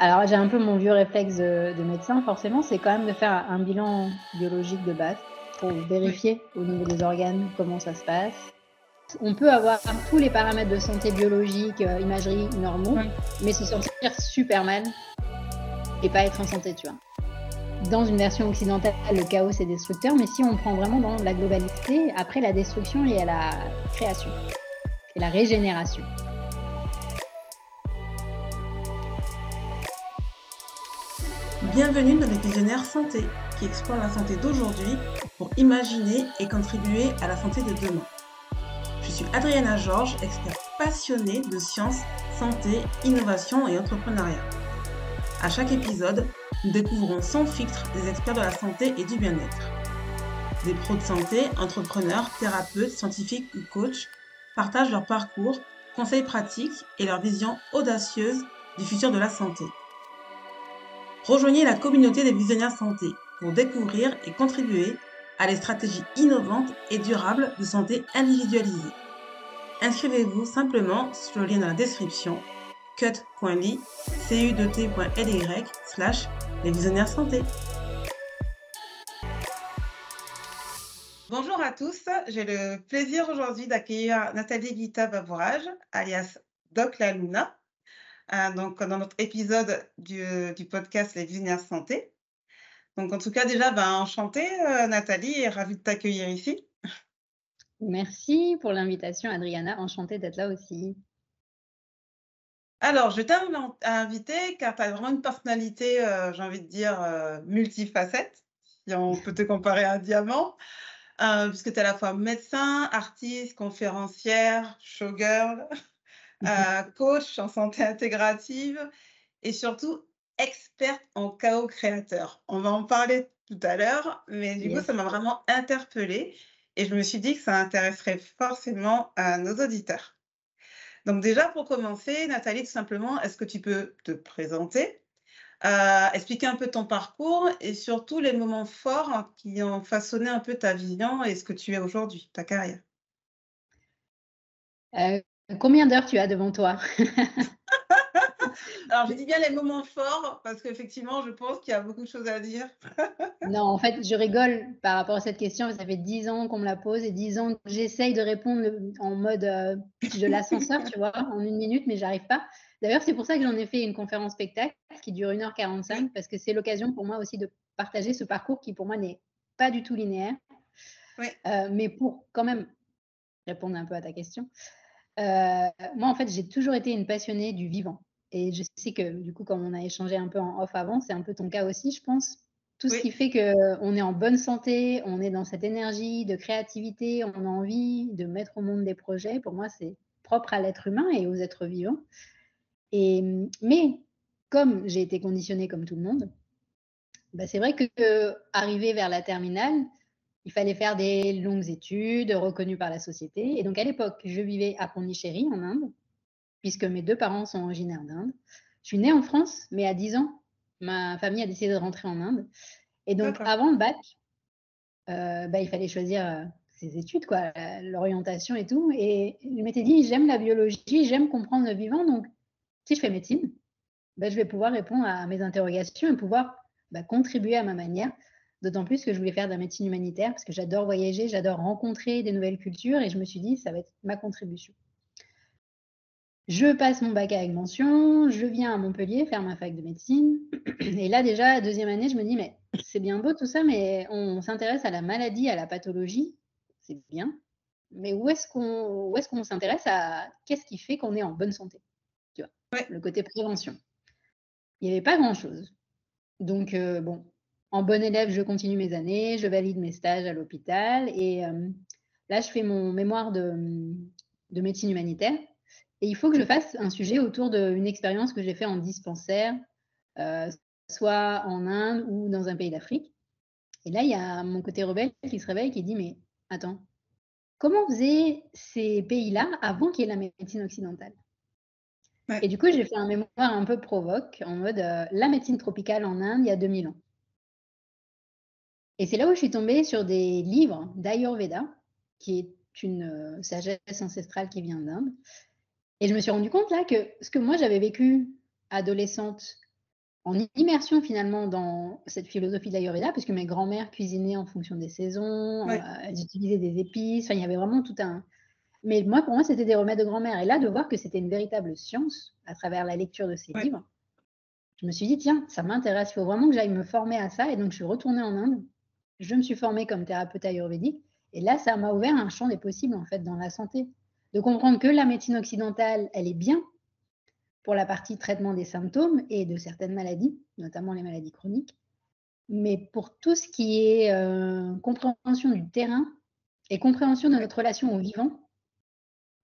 Alors, j'ai un peu mon vieux réflexe de, médecin, forcément, c'est quand même de faire un bilan biologique de base pour vérifier au niveau des organes comment ça se passe. On peut avoir tous les paramètres de santé biologique, euh, imagerie normaux, mais se sentir super mal et pas être en santé, tu vois. Dans une version occidentale, le chaos est destructeur, mais si on prend vraiment dans la globalité, après la destruction, il y a la création et la régénération. Bienvenue dans les visionnaires santé qui explore la santé d'aujourd'hui pour imaginer et contribuer à la santé de demain. Je suis Adriana Georges, experte passionnée de sciences, santé, innovation et entrepreneuriat. À chaque épisode, nous découvrons sans filtre des experts de la santé et du bien-être. Des pros de santé, entrepreneurs, thérapeutes, scientifiques ou coachs partagent leur parcours, conseils pratiques et leur vision audacieuse du futur de la santé. Rejoignez la communauté des visionnaires santé pour découvrir et contribuer à des stratégies innovantes et durables de santé individualisée. Inscrivez-vous simplement sur le lien dans la description cut.ly cu2t.ly slash les visionnaires santé. Bonjour à tous, j'ai le plaisir aujourd'hui d'accueillir Nathalie Guita Babourage, alias Doc La Luna, euh, donc, dans notre épisode du, podcast Les Visionnaires Santé. Donc, en tout cas, déjà, ben, enchantée, euh, Nathalie, et ravie de t'accueillir ici. Merci pour l'invitation, Adriana. Enchantée d'être là aussi. Alors, je t'ai invité car tu as vraiment une personnalité, euh, j'ai envie de dire, multifacette, si on peut te comparer à un diamant, puisque tu es à la fois médecin, artiste, conférencière, showgirl. Euh, coach en santé intégrative et surtout experte en chaos créateur. On va en parler tout à l'heure, mais du coup, ça m'a vraiment interpellée et je me suis dit que ça intéresserait forcément à nos auditeurs. Donc déjà, pour commencer, Nathalie, tout simplement, est-ce que tu peux te présenter, euh, expliquer un peu ton parcours et surtout les moments forts qui ont façonné un peu ta vision et ce que tu es aujourd'hui, ta carrière? Euh, Combien d'heures tu as devant toi? Alors, je dis bien les moments forts parce qu'effectivement, je pense qu'il y a beaucoup de choses à dire. non, en fait, je rigole par rapport à cette question. Ça fait dix ans qu'on me la pose et dix ans que j'essaye de répondre en mode euh, de l'ascenseur, tu vois, en une minute, mais j'arrive pas. D'ailleurs, c'est pour ça que j'en ai fait une conférence spectacle qui dure 1h45 parce que c'est l'occasion pour moi aussi de partager ce parcours qui, pour moi, n'est pas du tout linéaire. Euh, mais pour quand même répondre un peu à ta question, euh, moi, en fait, j'ai toujours été une passionnée du vivant. Et je sais que, du coup, comme on a échangé un peu en off avant, c'est un peu ton cas aussi, je pense. Tout ce qui fait qu'on est en bonne santé, on est dans cette énergie de créativité, on a envie de mettre au monde des projets. Pour moi, c'est propre à l'être humain et aux êtres vivants. Et, mais comme j'ai été conditionnée comme tout le monde, bah, c'est vrai que euh, arriver vers la terminale, il fallait faire des longues études reconnues par la société. Et donc, à l'époque, je vivais à Pondichéry, en Inde, puisque mes deux parents sont originaires d'Inde. Je suis née en France, mais à 10 ans, ma famille a décidé de rentrer en Inde. Et donc, avant le bac, euh, bah, il fallait choisir euh, ses études, quoi, l'orientation et tout. Et je m'étais dit, j'aime la biologie, j'aime comprendre le vivant. Donc, si je fais médecine, bah, je vais pouvoir répondre à mes interrogations et pouvoir bah, contribuer à ma manière D'autant plus que je voulais faire de la médecine humanitaire parce que j'adore voyager, j'adore rencontrer des nouvelles cultures et je me suis dit, ça va être ma contribution. Je passe mon bac avec mention, je viens à Montpellier faire ma fac de médecine. Et là, déjà, deuxième année, je me dis, mais c'est bien beau tout ça, mais on s'intéresse à la maladie, à la pathologie, c'est bien. Mais où est-ce qu'on est s'intéresse à qu'est-ce qui fait qu'on est en bonne santé Tu vois, le côté prévention. Il n'y avait pas grand-chose. Donc, euh, bon, en bon élève, je continue mes années, je valide mes stages à l'hôpital et euh, là, je fais mon mémoire de, médecine humanitaire et il faut que je fasse un sujet autour d'une expérience que j'ai fait en dispensaire, euh, soit en Inde ou dans un pays d'Afrique. Et là, il y a mon côté rebelle qui se réveille qui dit mais attends, comment faisaient ces pays-là avant qu'il y ait la médecine occidentale? Et du coup, j'ai fait un mémoire un peu provoque en mode euh, la médecine tropicale en Inde il y a 2000 ans. Et c'est là où je suis tombée sur des livres d'Ayurveda, qui est une euh, sagesse ancestrale qui vient d'Inde. Et je me suis rendu compte là que ce que moi j'avais vécu adolescente en immersion finalement dans cette philosophie de l'Ayurveda, puisque mes grands-mères cuisinaient en fonction des saisons, euh, elles utilisaient des épices, enfin, il y avait vraiment tout un... Mais moi, pour moi, c'était des remèdes de grand-mère. Et là, de voir que c'était une véritable science à travers la lecture de ces livres, je me suis dit, tiens, ça m'intéresse, il faut vraiment que j'aille me former à ça. Et donc, je suis retournée en Inde. Je me suis formée comme thérapeute ayurvédique. Et là, ça m'a ouvert un champ des possibles, en fait, dans la santé. De comprendre que la médecine occidentale, elle est bien, pour la partie traitement des symptômes et de certaines maladies, notamment les maladies chroniques. Mais pour tout ce qui est euh, compréhension du terrain et compréhension de notre relation au vivant,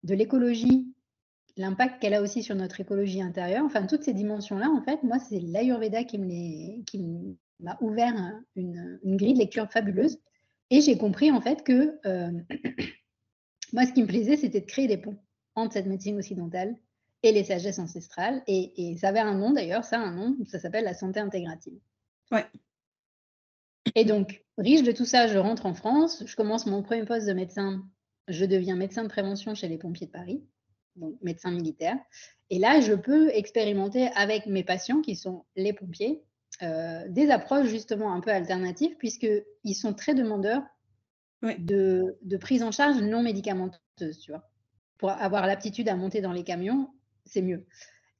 de l'écologie, l'impact qu'elle a aussi sur notre écologie intérieure, enfin toutes ces dimensions-là, en fait, moi, c'est l'Ayurveda qui m'a ouvert une, grille de lecture fabuleuse. Et j'ai compris, en fait, que euh, moi, ce qui me plaisait, c'était de créer des ponts entre cette médecine occidentale et les sagesses ancestrales. Et, ça avait un nom d'ailleurs, ça a un nom, ça s'appelle la santé intégrative. Ouais. Et donc, riche de tout ça, je rentre en France, je commence mon premier poste de médecin, je deviens médecin de prévention chez les pompiers de Paris, donc médecin militaire. Et là, je peux expérimenter avec mes patients, qui sont les pompiers, euh, des approches justement un peu alternatives, puisqu'ils sont très demandeurs de, de, prise en charge non médicamenteuse, tu vois. Pour avoir l'aptitude à monter dans les camions, c'est mieux.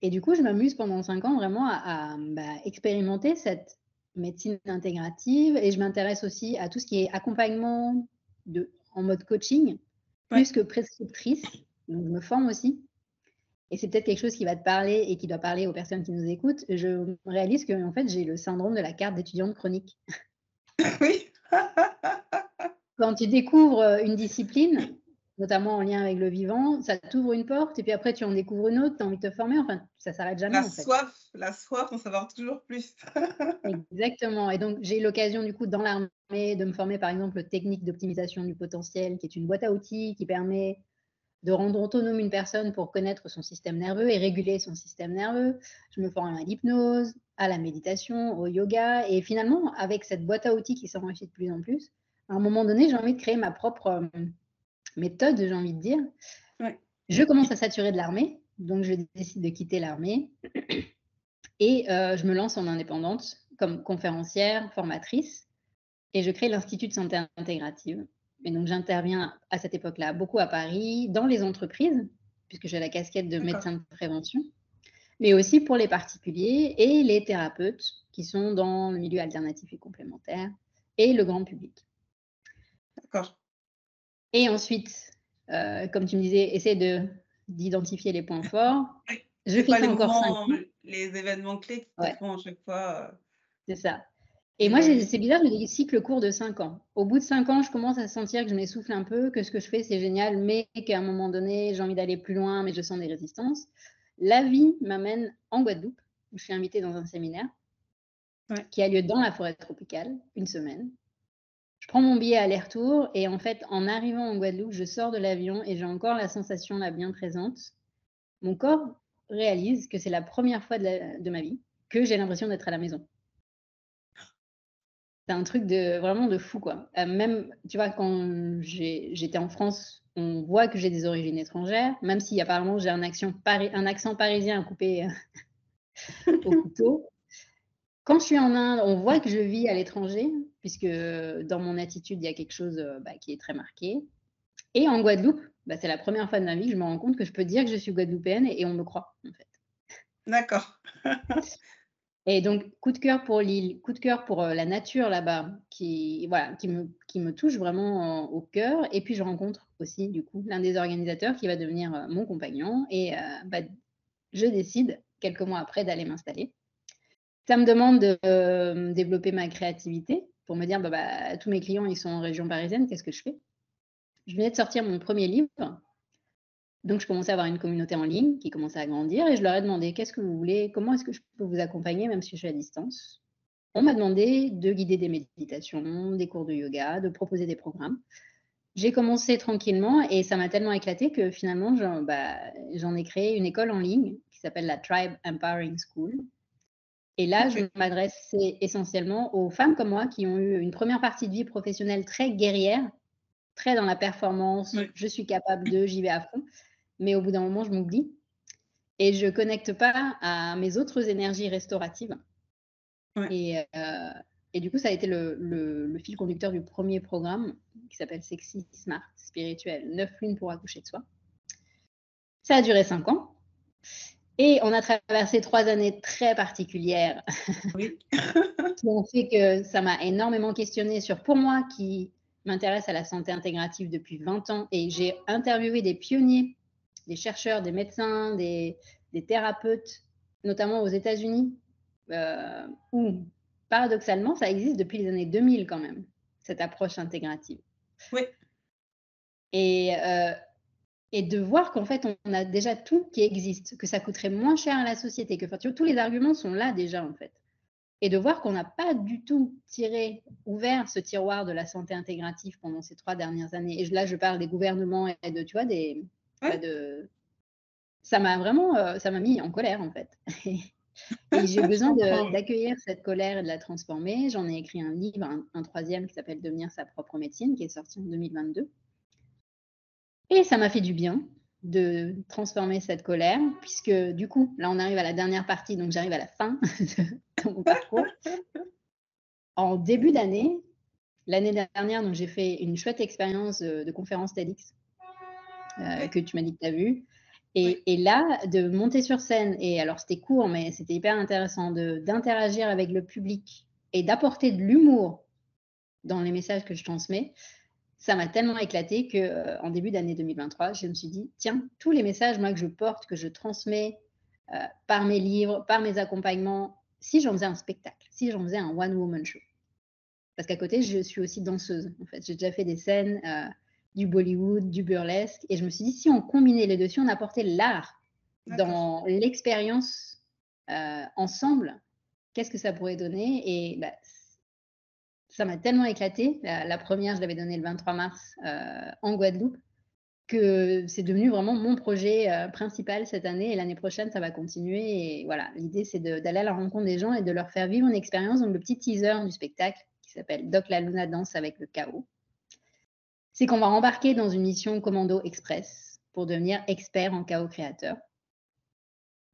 Et du coup, je m'amuse pendant cinq ans vraiment à, bah, expérimenter cette médecine intégrative et je m'intéresse aussi à tout ce qui est accompagnement de, en mode coaching, plus que prescriptrice. Donc, je me forme aussi. Et c'est peut-être quelque chose qui va te parler et qui doit parler aux personnes qui nous écoutent. Je réalise que en fait, j'ai le syndrome de la carte d'étudiante chronique. Oui. Quand tu découvres une discipline, notamment en lien avec le vivant, ça t'ouvre une porte et puis après tu en découvres une autre, tu as envie de te former, enfin ça s'arrête jamais. La soif, la soif, on savoir toujours plus. Exactement. Et donc j'ai eu l'occasion du coup dans l'armée de me former par exemple technique d'optimisation du potentiel, qui est une boîte à outils qui permet de rendre autonome une personne pour connaître son système nerveux et réguler son système nerveux. Je me forme à l'hypnose, à la méditation, au yoga. Et finalement, avec cette boîte à outils qui s'enrichit de plus en plus, à un moment donné, j'ai envie de créer ma propre euh, méthode, j'ai envie de dire. Je commence à saturer de l'armée, donc je décide de quitter l'armée et euh, je me lance en indépendante comme conférencière, formatrice et je crée l'Institut de santé intégrative. Et donc j'interviens à cette époque-là beaucoup à Paris, dans les entreprises, puisque j'ai la casquette de médecin de prévention, mais aussi pour les particuliers et les thérapeutes qui sont dans le milieu alternatif et complémentaire et le grand public. D'accord. Et ensuite, euh, comme tu me disais, essaie de, d'identifier les points forts. Je fais ça encore cinq Les événements clés qui ouais. font à chaque fois. Euh, c'est ça. Et moi, c'est bizarre, j'ai des cycles courts de 5 ans. Au bout de 5 ans, je commence à sentir que je m'essouffle un peu, que ce que je fais, c'est génial, mais qu'à un moment donné, j'ai envie d'aller plus loin, mais je sens des résistances. La vie m'amène en Guadeloupe, où je suis invitée dans un séminaire qui a lieu dans la forêt tropicale, une semaine je prends mon billet aller-retour et en fait, en arrivant en Guadeloupe, je sors de l'avion et j'ai encore la sensation là bien présente. Mon corps réalise que c'est la première fois de, ma vie que j'ai l'impression d'être à la maison. C'est un truc de vraiment de fou quoi. Euh, même, tu vois, quand j'étais en France, on voit que j'ai des origines étrangères, même si apparemment j'ai un, un accent parisien à couper au couteau. Quand je suis en Inde, on voit que je vis à l'étranger, puisque dans mon attitude, il y a quelque chose euh, bah, qui est très marqué. Et en Guadeloupe, bah, c'est la première fois de ma vie que je me rends compte que je peux dire que je suis guadeloupéenne et, on me croit, en fait. D'accord. et donc, coup de cœur pour l'île, coup de cœur pour euh, la nature là-bas, qui, me, touche vraiment au cœur. Et puis, je rencontre aussi, du coup, l'un des organisateurs qui va devenir euh, mon compagnon. Et bah, je décide, quelques mois après, d'aller m'installer. Ça me demande de euh, développer ma créativité pour me dire, bah, bah, tous mes clients, ils sont en région parisienne, qu'est-ce que je fais? Je venais de sortir mon premier livre, donc je commençais à avoir une communauté en ligne qui commençait à grandir et je leur ai demandé, qu'est-ce que vous voulez Comment est-ce que je peux vous accompagner, même si je suis à distance? On m'a demandé de guider des méditations, des cours de yoga, de proposer des programmes. J'ai commencé tranquillement et ça m'a tellement éclaté que finalement, j'en bah, ai créé une école en ligne qui s'appelle la Tribe Empowering School, et là, je m'adresse essentiellement aux femmes comme moi qui ont eu une première partie de vie professionnelle très guerrière, très dans la performance, je suis capable de, j'y vais à fond, mais au bout d'un moment, je m'oublie et je connecte pas à mes autres énergies restauratives Et, et, du coup, ça a été le, le, fil conducteur du premier programme qui s'appelle Sexy Smart Spirituel, 9 lunes pour accoucher de soi. Ça a duré 5 ans. Et on a traversé trois années très particulières oui. qui ont fait que ça m'a énormément questionné sur, pour moi, qui m'intéresse à la santé intégrative depuis 20 ans, et j'ai interviewé des pionniers, des chercheurs, des médecins, des, thérapeutes, notamment aux États-Unis, euh, où paradoxalement, ça existe depuis les années 2000 quand même, cette approche intégrative. Oui. Et, euh, et de voir qu'en fait, on a déjà tout qui existe, que ça coûterait moins cher à la société, que tous les arguments sont là déjà en fait. Et de voir qu'on n'a pas du tout tiré, ouvert ce tiroir de la santé intégrative pendant ces trois dernières années. Et là, je parle des gouvernements et de, tu vois, des, de... ça m'a vraiment, euh, ça m'a mis en colère en fait. et j'ai besoin d'accueillir cette colère et de la transformer. J'en ai écrit un livre, un, un troisième qui s'appelle Devenir sa propre médecine, qui est sorti en 2022. Et ça m'a fait du bien de transformer cette colère, puisque du coup, là, on arrive à la dernière partie, donc j'arrive à la fin de mon parcours. En début d'année, l'année dernière, j'ai fait une chouette expérience de, conférence TEDx euh, que tu m'as dit que tu as vue. Et, et, là, de monter sur scène, et alors c'était court, mais c'était hyper intéressant d'interagir avec le public et d'apporter de l'humour dans les messages que je transmets ça m'a tellement éclaté que euh, en début d'année 2023, je me suis dit tiens, tous les messages moi que je porte, que je transmets euh, par mes livres, par mes accompagnements, si j'en faisais un spectacle, si j'en faisais un one woman show. Parce qu'à côté, je suis aussi danseuse. En fait, j'ai déjà fait des scènes euh, du Bollywood, du burlesque, et je me suis dit si on combinait les deux, si on apportait l'art dans l'expérience ensemble, qu'est-ce que ça pourrait donner? Et bah, ça m'a tellement éclaté. La, première, je l'avais donnée le 23 mars euh, en Guadeloupe, que c'est devenu vraiment mon projet euh, principal cette année. Et l'année prochaine, ça va continuer. Et voilà, l'idée, c'est d'aller à la rencontre des gens et de leur faire vivre une expérience. Donc, le petit teaser du spectacle qui s'appelle Doc la Luna danse avec le chaos, c'est qu'on va embarquer dans une mission commando express pour devenir expert en chaos créateur.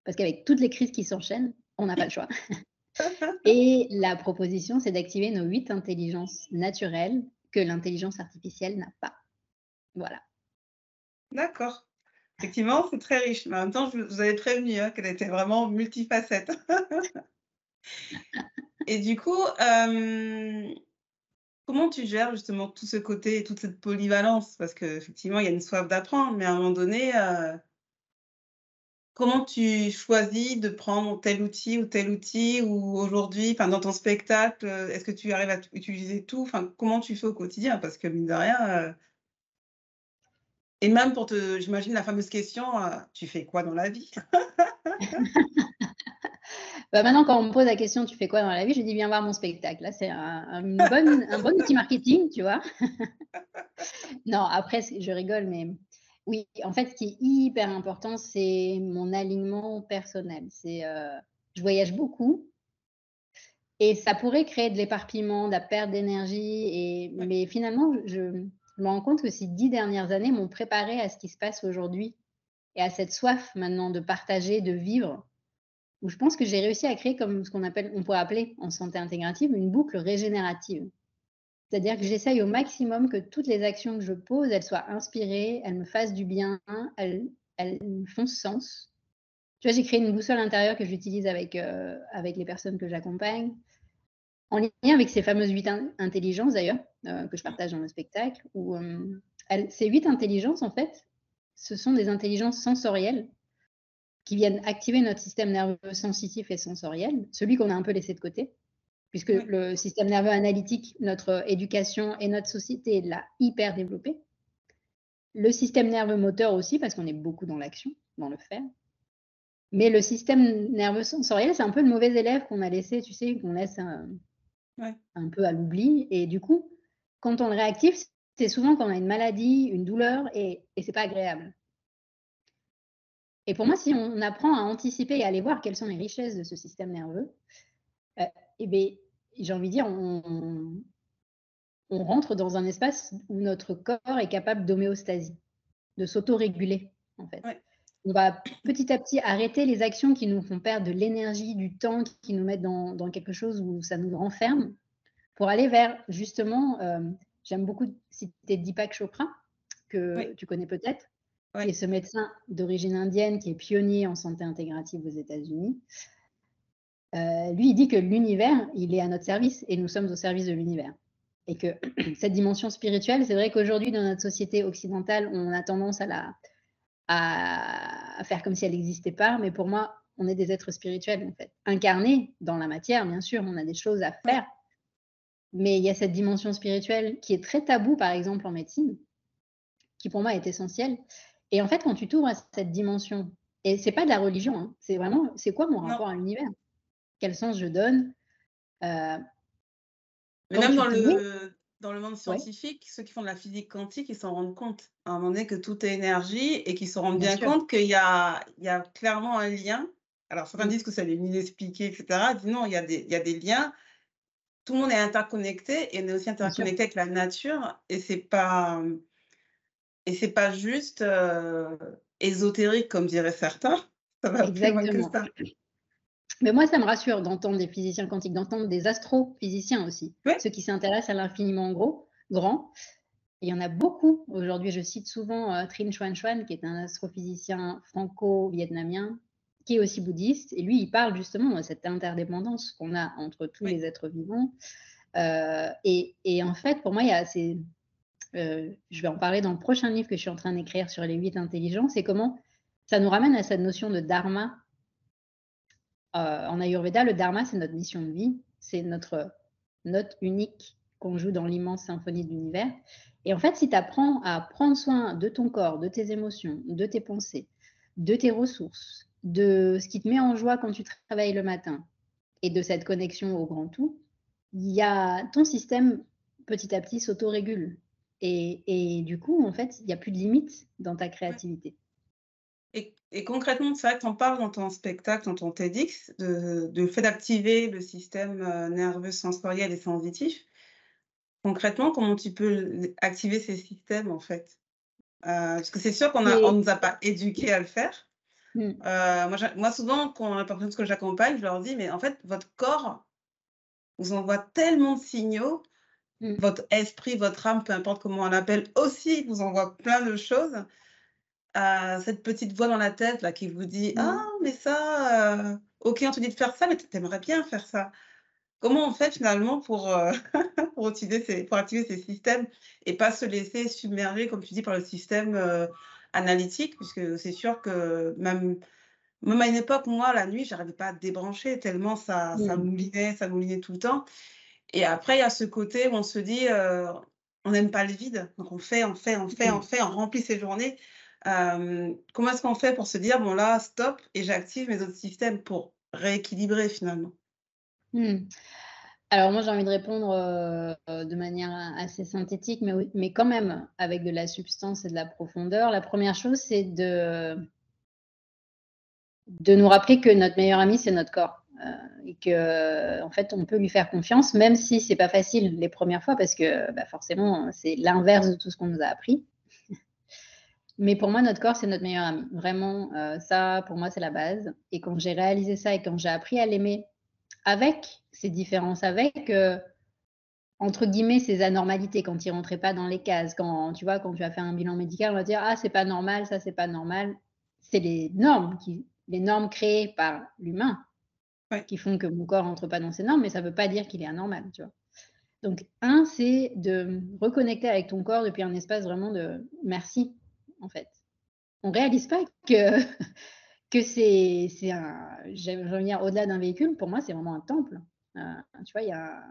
Parce qu'avec toutes les crises qui s'enchaînent, on n'a pas le choix. Et la proposition, c'est d'activer nos huit intelligences naturelles que l'intelligence artificielle n'a pas. Voilà. D'accord. Effectivement, c'est très riche. Mais en même temps, je vous avais prévenu hein, qu'elle était vraiment multifacette. et du coup, euh, comment tu gères justement tout ce côté et toute cette polyvalence? Parce qu'effectivement, il y a une soif d'apprendre, mais à un moment donné, euh, Comment tu choisis de prendre tel outil ou tel outil ou aujourd'hui, enfin dans ton spectacle, euh, est-ce que tu arrives à utiliser tout? Enfin, comment tu fais au quotidien? Parce que mine de rien, euh, et même pour te, j'imagine la fameuse question, tu fais quoi dans la vie? bah maintenant, quand on me pose la question, tu fais quoi dans la vie Je dis, viens voir mon spectacle. Là, c'est un, bon, un bon outil marketing, tu vois. non, après, je rigole, mais oui, en fait, ce qui est hyper important, c'est mon alignement personnel. C'est, euh, je voyage beaucoup et ça pourrait créer de l'éparpillement, de la perte d'énergie. Et, mais finalement, je, me rends compte que ces dix dernières années m'ont préparé à ce qui se passe aujourd'hui et à cette soif maintenant de partager, de vivre. Où je pense que j'ai réussi à créer comme ce qu'on appelle, on pourrait appeler en santé intégrative, une boucle régénérative. C'est-à-dire que j'essaye au maximum que toutes les actions que je pose, elles soient inspirées, elles me fassent du bien, elles, elles font sens. Tu vois, j'ai créé une boussole intérieure que j'utilise avec, euh, avec les personnes que j'accompagne, en lien avec ces fameuses huit intelligences d'ailleurs, euh, que je partage dans le spectacle, où euh, ces huit intelligences, en fait, ce sont des intelligences sensorielles qui viennent activer notre système nerveux sensitif et sensoriel, celui qu'on a un peu laissé de côté puisque le système nerveux analytique, notre éducation et notre société l'a hyper développé. Le système nerveux moteur aussi, parce qu'on est beaucoup dans l'action, dans le faire. Mais le système nerveux sensoriel, c'est un peu le mauvais élève qu'on a laissé, tu sais, qu'on laisse un, peu à l'oubli. Et du coup, quand on le réactive, c'est souvent quand on a une maladie, une douleur, et, et c'est pas agréable. Et pour moi, si on apprend à anticiper et à aller voir quelles sont les richesses de ce système nerveux, euh, eh bien, j'ai envie de dire, on, rentre dans un espace où notre corps est capable d'homéostasie, de s'auto-réguler, en fait. on va petit à petit arrêter les actions qui nous font perdre de l'énergie, du temps, qui nous mettent dans, quelque chose où ça nous renferme, pour aller vers justement, euh, j'aime beaucoup citer Deepak Chopra, que tu connais peut-être, et ce médecin d'origine indienne qui est pionnier en santé intégrative aux États-Unis. Euh, lui, il dit que l'univers, il est à notre service et nous sommes au service de l'univers. Et que cette dimension spirituelle, c'est vrai qu'aujourd'hui, dans notre société occidentale, on a tendance à la, à, faire comme si elle n'existait pas. Mais pour moi, on est des êtres spirituels, en fait. Incarnés dans la matière, bien sûr, on a des choses à faire. Mais il y a cette dimension spirituelle qui est très taboue, par exemple, en médecine, qui pour moi est essentielle. Et en fait, quand tu t'ouvres à cette dimension, et c'est pas de la religion, hein, c'est vraiment, c'est quoi mon rapport à l'univers? Quel sens je donne? Euh, Mais même dans le, dans le monde scientifique, ceux qui font de la physique quantique, ils s'en rendent compte à un moment donné que tout est énergie et qu'ils se rendent bien, compte qu'il y a, il y a clairement un lien. Alors, certains disent que c'est inexpliqué, etc. Disent non, il y, a des, il y a des liens. Tout le monde est interconnecté et on est aussi interconnecté avec la nature. Et c'est pas, et c'est pas juste euh, ésotérique, comme diraient certains. Ça va Exactement. Plus loin que ça. Mais moi, ça me rassure d'entendre des physiciens quantiques, d'entendre des astrophysiciens aussi, ceux qui s'intéressent à l'infiniment gros, grand. il y en a beaucoup. Aujourd'hui, je cite souvent euh, Trinh Xuan Xuan, qui est un astrophysicien franco-vietnamien, qui est aussi bouddhiste. Et lui, il parle justement de cette interdépendance qu'on a entre tous les êtres vivants. Euh, et, en fait, pour moi, il y a euh, je vais en parler dans le prochain livre que je suis en train d'écrire sur les huit intelligences, c'est comment ça nous ramène à cette notion de dharma euh, en Ayurveda, le dharma, c'est notre mission de vie, c'est notre note unique qu'on joue dans l'immense symphonie de l'univers. Et en fait, si tu apprends à prendre soin de ton corps, de tes émotions, de tes pensées, de tes ressources, de ce qui te met en joie quand tu travailles le matin et de cette connexion au grand tout, il y a ton système petit à petit s'autorégule. Et, et du coup, en fait, il n'y a plus de limites dans ta créativité. Et, concrètement, c'est vrai que tu en parles dans ton spectacle, dans ton TEDx, de, de fait d'activer le système euh, nerveux sensoriel et sensitif. Concrètement, comment tu peux activer ces systèmes, en fait? Euh, Parce que c'est sûr qu'on ne nous a pas éduqués à le faire. Mmh. Euh, moi, moi, souvent, quand les personnes que j'accompagne, je leur dis, mais en fait, votre corps vous envoie tellement de signaux, mmh. votre esprit, votre âme, peu importe comment on l'appelle, aussi vous envoie plein de choses cette petite voix dans la tête là qui vous dit mmh. ah mais ça euh, ok on te dit de faire ça mais tu aimerais bien faire ça comment on fait finalement pour, euh, pour, activer ces, pour activer ces systèmes et pas se laisser submerger comme tu dis par le système euh, analytique? Puisque c'est sûr que même même à une époque moi la nuit j'arrivais pas à débrancher tellement ça, ça mmh. moulinait ça moulinait tout le temps et après il y a ce côté où on se dit on n'aime pas le vide donc on fait on fait on fait on mmh. fait on remplit ses journées comment est-ce qu'on fait pour se dire, bon là, stop, et j'active mes autres systèmes pour rééquilibrer finalement? Mmh. Alors moi, j'ai envie de répondre de manière assez synthétique, mais, mais quand même avec de la substance et de la profondeur. La première chose, c'est de, de nous rappeler que notre meilleur ami, c'est notre corps. Et que en fait, on peut lui faire confiance, même si c'est pas facile les premières fois, parce que bah, forcément, c'est l'inverse de tout ce qu'on nous a appris. Mais pour moi, notre corps, c'est notre meilleur ami. Vraiment, euh, ça, pour moi, c'est la base. Et quand j'ai réalisé ça et quand j'ai appris à l'aimer avec ces différences, avec, euh, entre guillemets, ces anormalités, quand il rentrait pas dans les cases, quand tu vois, quand tu as fait un bilan médical, on va dire, ah, c'est pas normal, ça, c'est pas normal. C'est les normes, qui, les normes créées par l'humain qui font que mon corps rentre pas dans ces normes, mais ça ne veut pas dire qu'il est anormal, tu vois. Donc, un, c'est de reconnecter avec ton corps depuis un espace vraiment de merci en fait. On réalise pas que, que c'est, c'est un. Je revenir au-delà d'un véhicule, pour moi, c'est vraiment un temple. Euh, tu vois, il y a,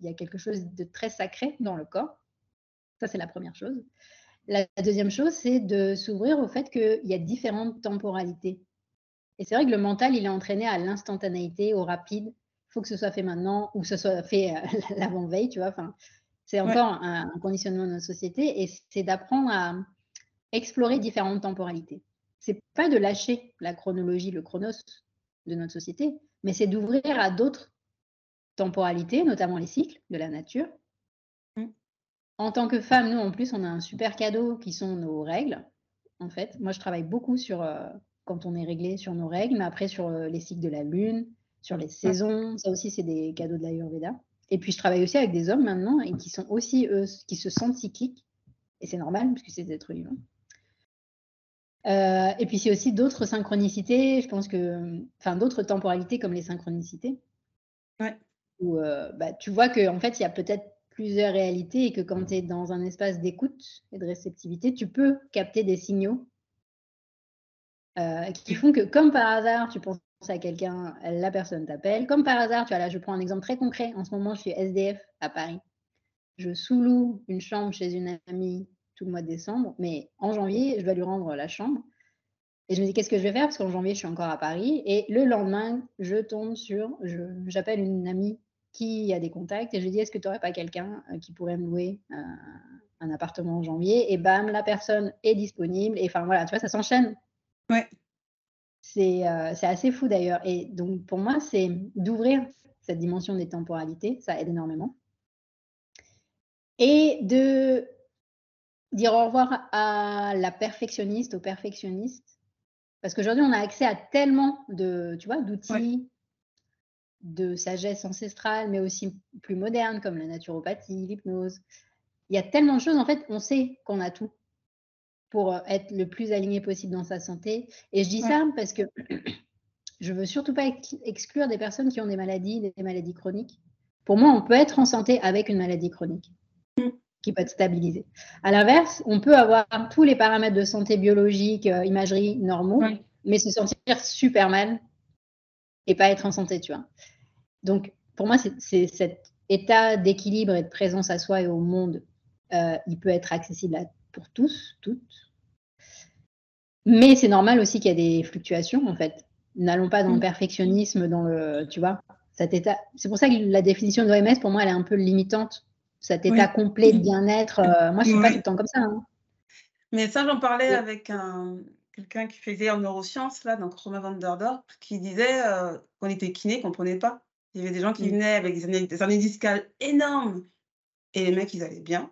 y a quelque chose de très sacré dans le corps. Ça, c'est la première chose. La deuxième chose, c'est de s'ouvrir au fait qu'il y a différentes temporalités. Et c'est vrai que le mental, il est entraîné à l'instantanéité, au rapide. Il faut que ce soit fait maintenant ou que ce soit fait euh, l'avant-veille, tu vois. Enfin, c'est encore un, conditionnement de notre société et c'est d'apprendre à, explorer différentes temporalités. C'est pas de lâcher la chronologie, le chronos de notre société, mais c'est d'ouvrir à d'autres temporalités, notamment les cycles de la nature. Mmh. En tant que femme, nous, en plus, on a un super cadeau qui sont nos règles. En fait, moi, je travaille beaucoup sur, euh, quand on est réglé sur nos règles, mais après sur les cycles de la lune, sur les saisons. Ça aussi, c'est des cadeaux de l'Ayurveda. Et puis, je travaille aussi avec des hommes maintenant et qui sont aussi, eux, qui se sentent cycliques. Et c'est normal, puisque c'est des êtres humains. Euh, et puis, c'est aussi d'autres synchronicités, je pense que, enfin, d'autres temporalités comme les synchronicités. Ouais. Où euh, bah, tu vois qu'en en fait, il y a peut-être plusieurs réalités et que quand tu es dans un espace d'écoute et de réceptivité, tu peux capter des signaux euh, qui font que, comme par hasard, tu penses à quelqu'un, la personne t'appelle. Comme par hasard, tu vois, là, je prends un exemple très concret. En ce moment, je suis SDF à Paris. Je sous-loue une chambre chez une amie tout le mois de décembre, mais en janvier, je dois lui rendre la chambre. Et je me dis, qu'est-ce que je vais faire? Parce qu'en janvier, je suis encore à Paris. Et le lendemain, je tombe sur, j'appelle une amie qui a des contacts et je lui dis, est-ce que tu n'aurais pas quelqu'un euh, qui pourrait me louer euh, un appartement en janvier? Et bam, la personne est disponible. Et enfin, voilà, tu vois, ça s'enchaîne. Ouais. Euh, c'est assez fou d'ailleurs. Et donc pour moi, c'est d'ouvrir cette dimension des temporalités, ça aide énormément. Et de dire au revoir à la perfectionniste, au perfectionniste. Parce qu'aujourd'hui, on a accès à tellement de, tu vois, d'outils, de sagesse ancestrale, mais aussi plus modernes, comme la naturopathie, l'hypnose. Il y a tellement de choses, en fait, on sait qu'on a tout pour euh, être le plus aligné possible dans sa santé. Et je dis ça parce que je veux surtout pas exclure des personnes qui ont des maladies, des maladies chroniques. Pour moi, on peut être en santé avec une maladie chronique mm. qui peut être stabilisée. À l'inverse, on peut avoir tous les paramètres de santé biologique, euh, imagerie normaux, mais se sentir super mal et pas être en santé, tu vois. Donc, pour moi, c'est cet état d'équilibre et de présence à soi et au monde, euh, il peut être accessible à pour tous, toutes. Mais c'est normal aussi qu'il y a des fluctuations, en fait. N'allons pas dans le mm. perfectionnisme, dans le, tu vois, cet état. C'est pour ça que la définition de l'OMS, pour moi, elle est un peu limitante. Cet état complet de bien-être. Euh, moi, je ne suis pas tout le temps comme ça. Hein. Mais ça, j'en parlais avec un, quelqu'un qui faisait en neurosciences, là, donc Romain van der Dorp, qui disait euh, qu'on était kiné, qu'on ne comprenait pas. Il y avait des gens qui mm. venaient avec des années, des années discales énormes et les mecs, ils allaient bien.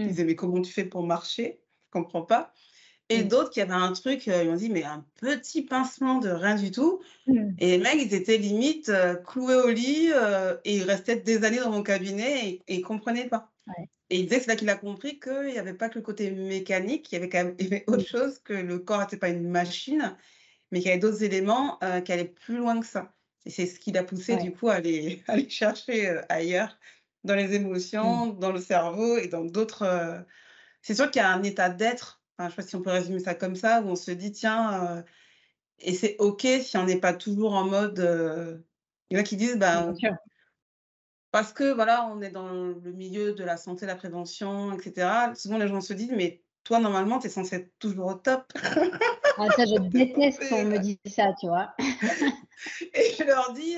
Ils mmh. disaient, mais comment tu fais pour marcher? Je comprends pas. Et mmh. d'autres qui avaient un truc, euh, ils m'ont dit, mais un petit pincement de rien du tout. Mmh. Et les mecs, ils étaient limite euh, cloués au lit euh, et ils restaient des années dans mon cabinet et, ils ne comprenaient pas. Et il disait que c'est là qu'il a compris qu'il n'y avait pas que le côté mécanique, il y avait quand même autre chose, que le corps n'était pas une machine, mais qu'il y avait d'autres éléments qui allaient plus loin que ça. Et c'est ce qui l'a poussé du coup à aller, à aller chercher ailleurs dans les émotions, mmh. dans le cerveau et dans d'autres. Euh, c'est sûr qu'il y a un état d'être, enfin, je ne sais pas si on peut résumer ça comme ça, où on se dit, tiens, euh, et c'est OK si on n'est pas toujours en mode. Euh, il y en a qui disent, ben, parce que voilà, on est dans le milieu de la santé, la prévention, etc. Souvent, les gens se disent, mais toi, normalement, tu es censé être toujours au top. ah, ça, je déteste quand on me dit ça, tu vois. et je leur dis,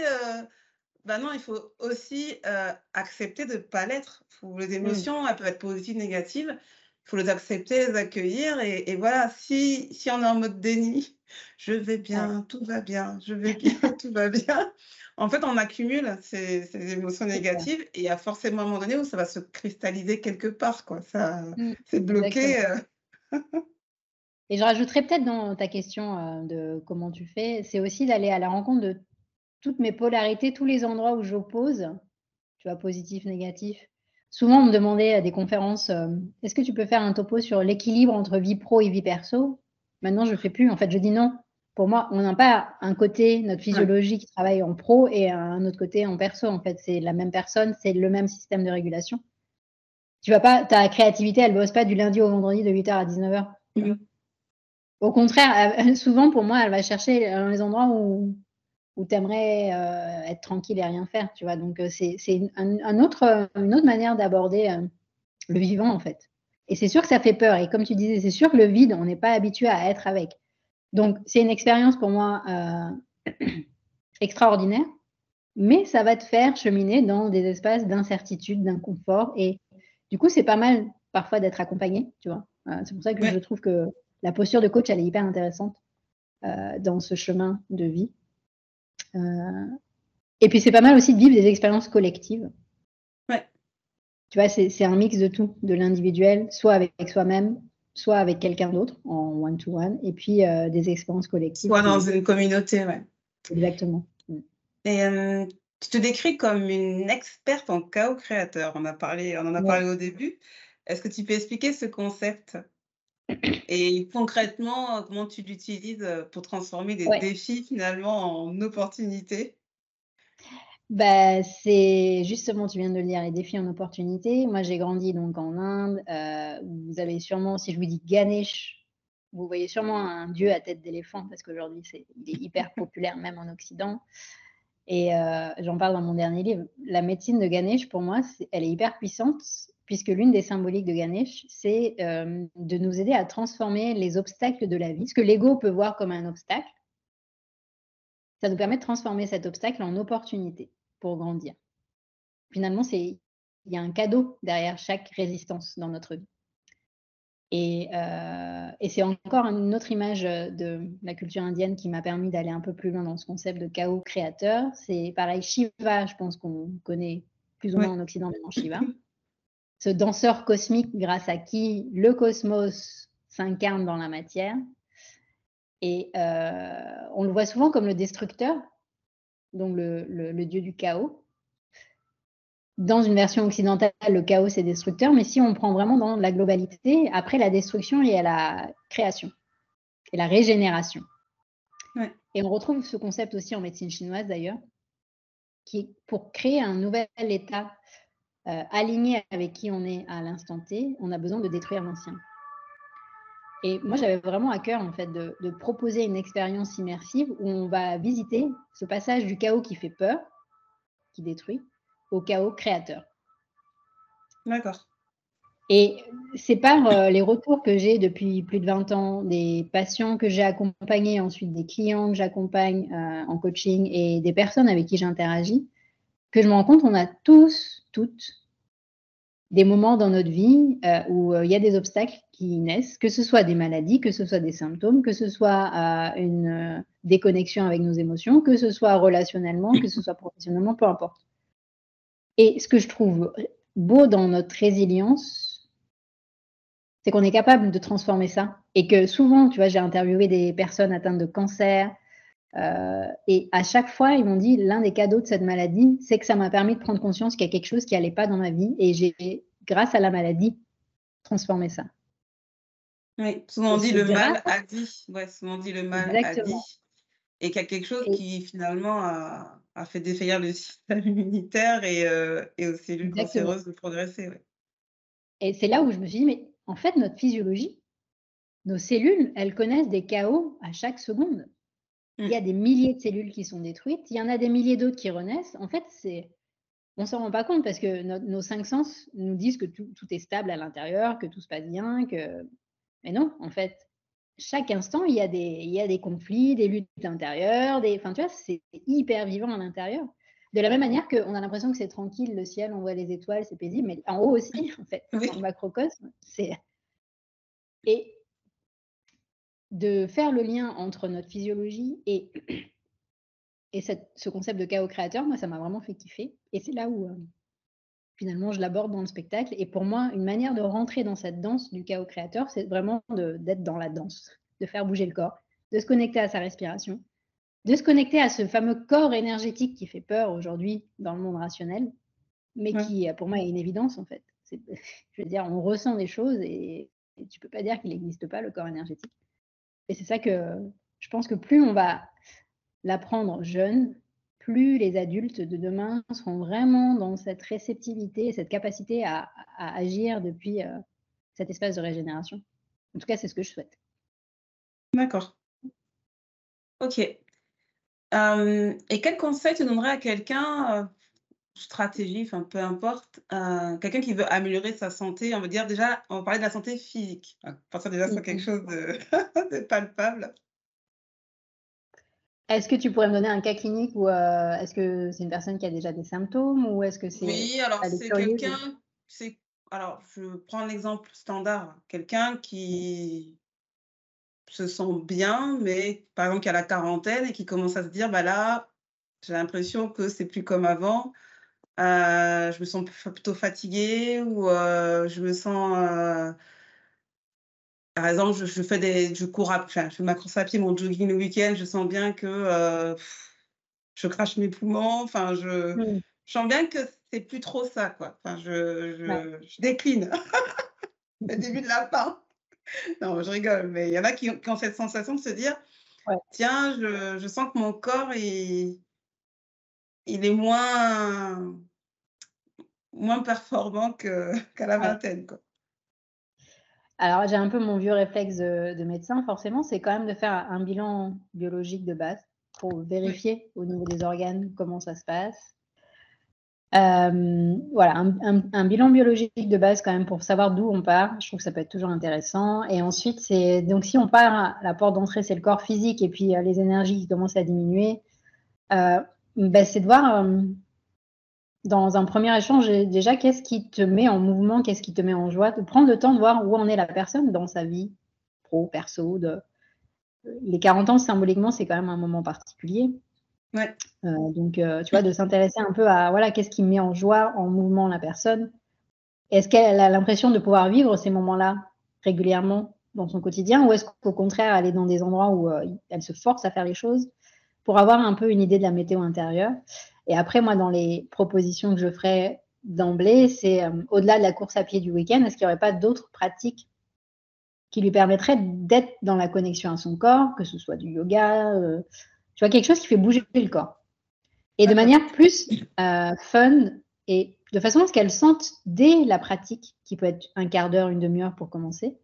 bah non, il faut aussi euh, accepter de ne pas l'être. Les mmh. émotions, elles peuvent être positives, négatives. Il faut les accepter, les accueillir. Et, voilà, si, si on est en mode déni, je vais bien, tout va bien, je vais bien, tout va bien. En fait, on accumule ces, ces émotions négatives et il y a forcément un moment donné où ça va se cristalliser quelque part. Quoi. Ça, mmh, c'est bloqué. Euh. et je rajouterais peut-être dans ta question euh, de comment tu fais, c'est aussi d'aller à la rencontre de toutes mes polarités, tous les endroits où j'oppose, tu vois, positif, négatif. Souvent, on me demandait à des conférences, euh, est-ce que tu peux faire un topo sur l'équilibre entre vie pro et vie perso? Maintenant, je ne fais plus. En fait, je dis non. Pour moi, on n'a pas un côté, notre physiologie qui travaille en pro et un autre côté en perso. En fait, c'est la même personne, c'est le même système de régulation. Tu vas pas, ta créativité, elle bosse pas du lundi au vendredi de 8h à 19h. Mmh. Au contraire, souvent pour moi, elle va chercher dans les endroits où où tu aimerais euh, être tranquille et rien faire, tu vois. Donc, euh, c'est un, autre, une autre manière d'aborder euh, le vivant, en fait. Et c'est sûr que ça fait peur. Et comme tu disais, c'est sûr que le vide, on n'est pas habitué à être avec. Donc, c'est une expérience pour moi extraordinaire, mais ça va te faire cheminer dans des espaces d'incertitude, d'inconfort. Et du coup, c'est pas mal parfois d'être accompagné, tu vois. c'est pour ça que je trouve que la posture de coach, elle est hyper intéressante dans ce chemin de vie. Euh, et puis, c'est pas mal aussi de vivre des expériences collectives. Ouais. Tu vois, c'est un mix de tout, de l'individuel, soit avec soi-même, soit avec quelqu'un d'autre en one-to-one, et puis euh, des expériences collectives. Soit dans une communauté, ouais. Exactement. Mm. Et euh, tu te décris comme une experte en chaos créateur. On, a parlé, on en a parlé au début. Est-ce que tu peux expliquer ce concept? Et concrètement, comment tu l'utilises pour transformer des défis finalement en opportunités? Bah, c'est justement, tu viens de le dire, les défis en opportunités. Moi, j'ai grandi donc en Inde. Euh, vous avez sûrement, si je vous dis Ganesh, vous voyez sûrement un dieu à tête d'éléphant parce qu'aujourd'hui, c'est, il est hyper populaire même en Occident. Et euh, j'en parle dans mon dernier livre. La médecine de Ganesh, pour moi, elle est hyper puissante puisque l'une des symboliques de Ganesh, c'est euh, de nous aider à transformer les obstacles de la vie, ce que l'ego peut voir comme un obstacle. Ça nous permet de transformer cet obstacle en opportunité pour grandir. Finalement, c'est il y a un cadeau derrière chaque résistance dans notre vie. Et, euh, et c'est encore une autre image de la culture indienne qui m'a permis d'aller un peu plus loin dans ce concept de chaos créateur. C'est pareil, Shiva, je pense qu'on connaît plus ou moins en Occident maintenant Shiva. Ce danseur cosmique grâce à qui le cosmos s'incarne dans la matière. Et euh, on le voit souvent comme le destructeur, donc le, dieu du chaos. Dans une version occidentale, le chaos c'est destructeur, mais si on prend vraiment dans la globalité, après la destruction, il y a la création et la régénération. Et on retrouve ce concept aussi en médecine chinoise d'ailleurs, qui est pour créer un nouvel état euh, aligné avec qui on est à l'instant T, on a besoin de détruire l'ancien. Et moi, j'avais vraiment à cœur en fait de, proposer une expérience immersive où on va visiter ce passage du chaos qui fait peur, qui détruit, au chaos créateur. D'accord. Et c'est par euh, les retours que j'ai depuis plus de 20 ans, des patients que j'ai accompagnés, ensuite des clients que j'accompagne euh, en coaching et des personnes avec qui j'interagis, que je me rends compte qu'on a tous, toutes, des moments dans notre vie euh, où euh, il y a des obstacles qui naissent, que ce soit des maladies, que ce soit des symptômes, que ce soit euh, une déconnexion avec nos émotions, que ce soit relationnellement, que ce soit professionnellement, peu importe. Et ce que je trouve beau dans notre résilience, c'est qu'on est capable de transformer ça. Et que souvent, tu vois, j'ai interviewé des personnes atteintes de cancer, et à chaque fois, ils m'ont dit l'un des cadeaux de cette maladie, c'est que ça m'a permis de prendre conscience qu'il y a quelque chose qui n'allait pas dans ma vie et j'ai, grâce à la maladie, transformé ça. Oui, souvent on dit le mal a dit. Ouais, souvent on dit le mal a dit. Et qu'il y a quelque chose qui finalement a, fait défaillir le système immunitaire et, euh, et aux cellules cancéreuses de progresser. Et c'est là où je me suis dit, mais en fait, notre physiologie, nos cellules, elles connaissent des chaos à chaque seconde. Il y a des milliers de cellules qui sont détruites, il y en a des milliers d'autres qui renaissent. En fait, c'est on s'en rend pas compte parce que nos cinq sens nous disent que tout, est stable à l'intérieur, que tout se passe bien, que mais non, en fait, chaque instant il y a des il y a des conflits, des luttes intérieures, des enfin tu vois, c'est hyper vivant à l'intérieur. De la même manière qu'on a l'impression que c'est tranquille, le ciel, on voit les étoiles, c'est paisible, mais en haut aussi, en fait, oui. le macrocosme, c'est et de faire le lien entre notre physiologie et, et ce concept de chaos créateur, moi, ça m'a vraiment fait kiffer. Et c'est là où, euh, finalement, je l'aborde dans le spectacle. Et pour moi, une manière de rentrer dans cette danse du chaos créateur, c'est vraiment d'être dans la danse, de faire bouger le corps, de se connecter à sa respiration, de se connecter à ce fameux corps énergétique qui fait peur aujourd'hui dans le monde rationnel, mais qui, pour moi, est une évidence, en fait. Je veux dire, on ressent des choses et, et tu peux pas dire qu'il n'existe pas, le corps énergétique. Et c'est ça que je pense que plus on va l'apprendre jeune, plus les adultes de demain seront vraiment dans cette réceptivité, cette capacité à, agir depuis euh, cet espace de régénération. En tout cas, c'est ce que je souhaite. D'accord. Ok. Euh, et quel conseil tu donnerais à quelqu'un, euh, stratégie, enfin peu importe, quelqu'un qui veut améliorer sa santé, on va dire déjà, on va parler de la santé physique. Pour ça déjà sur quelque chose de, palpable. Est-ce que tu pourrais me donner un cas clinique ou euh, est-ce que c'est une personne qui a déjà des symptômes ou est-ce que c'est Oui, alors c'est quelqu'un, c'est alors je prends l'exemple standard, quelqu'un qui se sent bien, mais par exemple qui a la quarantaine et qui commence à se dire bah là, j'ai l'impression que c'est plus comme avant. Euh, je me sens plutôt fatiguée ou euh, je me sens par exemple, je, fais des, je cours, à, enfin, je fais ma course à pied, mon jogging le week-end, je sens bien que euh, je crache mes poumons. Enfin, je, mmh. je sens bien que c'est plus trop ça, quoi. Enfin, je, je, je décline. le début de la fin. Non, je rigole, mais il y en a qui, ont cette sensation de se dire, tiens, je, je, sens que mon corps il, il est moins moins performant qu'à la vingtaine, quoi. Alors, j'ai un peu mon vieux réflexe de, médecin, forcément, c'est quand même de faire un bilan biologique de base pour vérifier au niveau des organes comment ça se passe. Euh, voilà, un, bilan biologique de base quand même pour savoir d'où on part. Je trouve que ça peut être toujours intéressant. Et ensuite, c'est donc si on part, la porte d'entrée, c'est le corps physique et puis euh, les énergies qui commencent à diminuer, euh, ben, c'est de voir dans un premier échange, déjà, qu'est-ce qui te met en mouvement, qu'est-ce qui te met en joie, de prendre le temps de voir où en est la personne dans sa vie, pro, perso. De... Les 40 ans, symboliquement, c'est quand même un moment particulier. Ouais. Euh, donc, euh, tu vois, de s'intéresser un peu à, voilà, qu'est-ce qui met en joie, en mouvement la personne. Est-ce qu'elle a l'impression de pouvoir vivre ces moments-là régulièrement dans son quotidien ou est-ce qu'au contraire, elle est dans des endroits où euh, elle se force à faire les choses? Pour avoir un peu une idée de la météo intérieure et après, moi, dans les propositions que je ferais d'emblée, c'est euh, au-delà de la course à pied du week-end, est-ce qu'il n'y aurait pas d'autres pratiques qui lui permettraient d'être dans la connexion à son corps, que ce soit du yoga, euh, tu vois, quelque chose qui fait bouger le corps. Et de manière plus euh, fun et de façon à ce qu'elle sente dès la pratique, qui peut être un quart d'heure, une demi-heure pour commencer,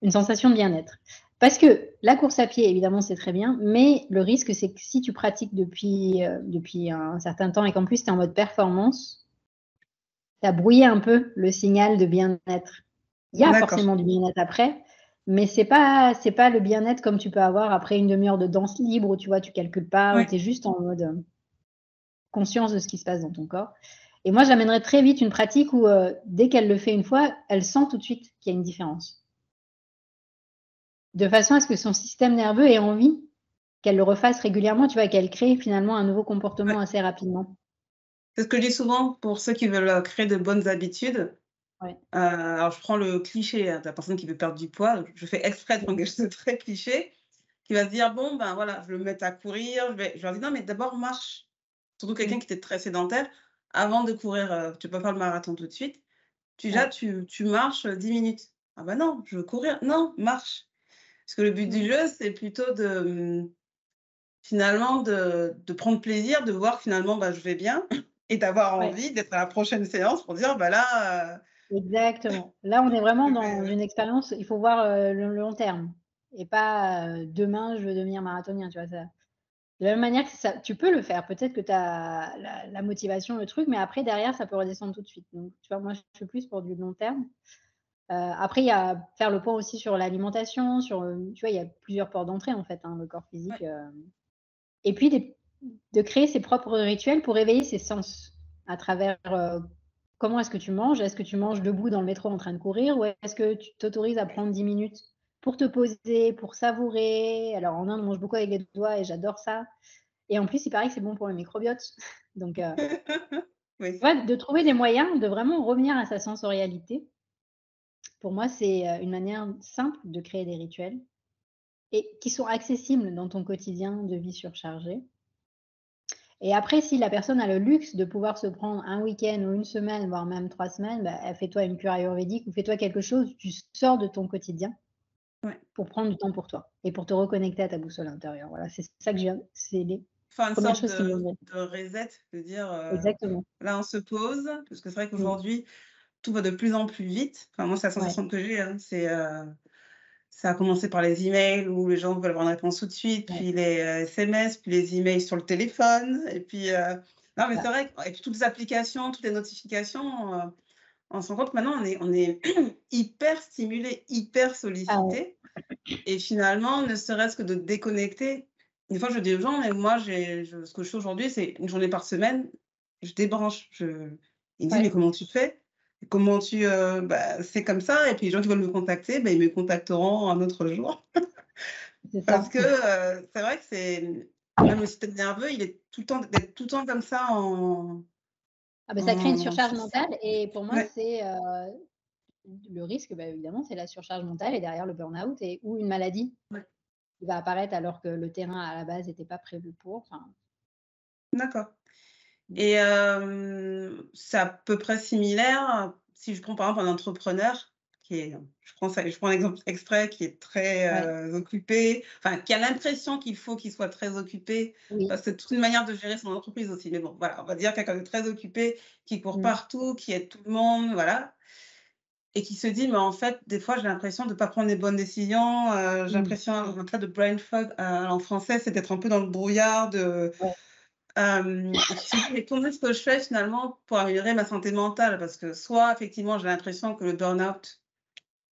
une sensation de bien-être. Parce que la course à pied, évidemment, c'est très bien, mais le risque, c'est que si tu pratiques depuis, euh, depuis un certain temps et qu'en plus tu es en mode performance, tu as brouillé un peu le signal de bien-être. Il y a forcément du bien-être après, mais c'est pas c'est pas le bien-être comme tu peux avoir après une demi-heure de danse libre où tu vois, tu calcules pas, tu es juste en mode euh, conscience de ce qui se passe dans ton corps. Et moi, j'amènerais très vite une pratique où euh, dès qu'elle le fait une fois, elle sent tout de suite qu'il y a une différence de façon à ce que son système nerveux ait envie qu'elle le refasse régulièrement, tu vois, qu'elle crée finalement un nouveau comportement assez rapidement. C'est ce que je dis souvent pour ceux qui veulent euh, créer de bonnes habitudes. Euh, alors, je prends le cliché hein, de la personne qui veut perdre du poids. Je fais exprès de quelque chose de très cliché, qui va se dire bon, ben voilà, je vais me mettre à courir. Je, vais... je leur dis non, mais d'abord marche. Surtout quelqu'un qui était très sédentaire. Avant de courir, euh, tu peux pas faire le marathon tout de suite. Tu, tu, tu marches 10 minutes. Ah ben non, je veux courir. Non, marche. Parce que le but du mmh. jeu, c'est plutôt de mmh, finalement de, de, prendre plaisir, de voir finalement bah, je vais bien et d'avoir envie d'être à la prochaine séance pour dire bah là. Euh Exactement. Là, on est vraiment dans une expérience, il faut voir le, long terme et pas demain je veux devenir marathonien, tu vois ça. De la même manière que ça, tu peux le faire, peut-être que tu as la, la, motivation, le truc, mais après, derrière, ça peut redescendre tout de suite. Donc, tu vois, moi, je suis plus pour du long terme. Euh, après, il y a faire le point aussi sur l'alimentation, sur, euh, tu vois, il y a plusieurs ports d'entrée en fait, hein, le corps physique. Euh. Et puis de créer ses propres rituels pour éveiller ses sens à travers comment est-ce que tu manges? Est-ce que tu manges debout dans le métro en train de courir ou est-ce que tu t'autorises à prendre 10 minutes pour te poser, pour savourer? Alors en Inde, on mange beaucoup avec les doigts et j'adore ça. Et en plus, il paraît que c'est bon pour le microbiote. Donc, de trouver des moyens de vraiment revenir à sa sensorialité pour moi, c'est une manière simple de créer des rituels et qui sont accessibles dans ton quotidien de vie surchargé. Et après, si la personne a le luxe de pouvoir se prendre un week-end ou une semaine, voire même trois semaines, bah, fais-toi une cure ayurvédique ou fais-toi quelque chose, tu sors de ton quotidien pour prendre du temps pour toi et pour te reconnecter à ta boussole intérieure. Voilà, c'est ça que je viens, c'est les enfin, une sorte de, de, reset, de dire Exactement. là on se pose, parce que c'est vrai mmh. Tout va de plus en plus vite. Enfin, moi, c'est la sensation que j'ai. Hein. C'est, euh, ça a commencé par les emails où les gens veulent avoir une réponse tout de suite, puis les SMS, euh, puis les emails sur le téléphone. Et puis, euh, non, mais c'est vrai. Et puis toutes les applications, toutes les notifications, on se rend compte que maintenant, on est, on est hyper stimulé, hyper ah sollicité. Et finalement, ne serait-ce que de déconnecter. Une fois, je dis aux gens, mais moi, j'ai, ce que je fais aujourd'hui, c'est une journée par semaine, je débranche. Je... Ils me disent, mais comment tu fais? Comment tu. Euh, bah, c'est comme ça. Et puis les gens qui veulent me contacter, bah, ils me contacteront un autre jour. Parce que euh, c'est vrai que c'est. Même le système nerveux, il est tout le temps, tout le temps comme ça en. Ah ben, ça crée une surcharge mentale. Et pour moi, c'est. Euh, le risque, bah, évidemment, c'est la surcharge mentale et derrière le burn-out et, ou une maladie qui va apparaître alors que le terrain à la base n'était pas prévu pour. D'accord. Et c'est à peu près similaire si je prends par exemple un entrepreneur qui est, je prends ça, je prends un exemple extrait qui est très occupé, enfin qui a l'impression qu'il faut qu'il soit très occupé, parce que c'est toute une manière de gérer son entreprise aussi. Mais bon, voilà, on va dire quelqu'un de très occupé, qui court mmh. partout, qui aide tout le monde, voilà et qui se dit, mais en fait, des fois, j'ai l'impression de ne pas prendre les bonnes décisions. j'ai mmh. l'impression, en cas de brain fog en français, c'est d'être un peu dans le brouillard, de, euh, comment est-ce que je fais finalement pour améliorer ma santé mentale? Parce que soit effectivement j'ai l'impression que le burn-out,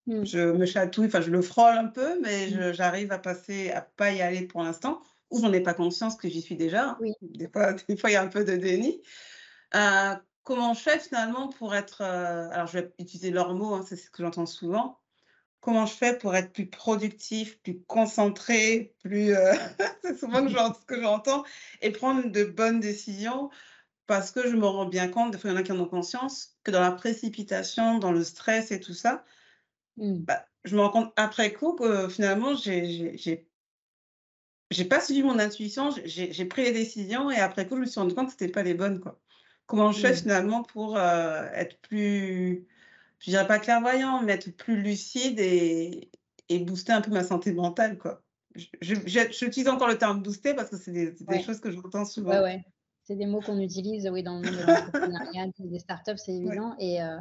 mmh. je me chatouille, enfin je le frôle un peu, mais mmh. j'arrive à passer, à pas y aller pour l'instant, ou j'en ai pas conscience que j'y suis déjà. Oui. Des fois, des fois il y a un peu de déni. Euh, comment je fais finalement pour être, euh, alors je vais utiliser leurs mots, hein, c'est ce que j'entends souvent, comment je fais pour être plus productif, plus concentré, plus. Euh, c'est souvent ce que j'entends, et prendre de bonnes décisions parce que je me rends bien compte, des fois il y en a qui en ont conscience, que dans la précipitation, dans le stress et tout ça, mmh. bah, je me rends compte après coup que finalement, j'ai j'ai pas suivi mon intuition, j'ai pris les décisions et après coup, je me suis rendu compte que ce n'était pas les bonnes. Quoi. Comment je fais mmh. finalement pour euh, être plus je dirais pas clairvoyant, mais être plus lucide et, et booster un peu ma santé mentale, quoi. J'utilise encore le terme booster parce que c'est des, choses que j'entends souvent. Ouais, ouais. C'est des mots qu'on utilise oui, dans le monde de l'entrepreneuriat, des startups, c'est évident. Et euh,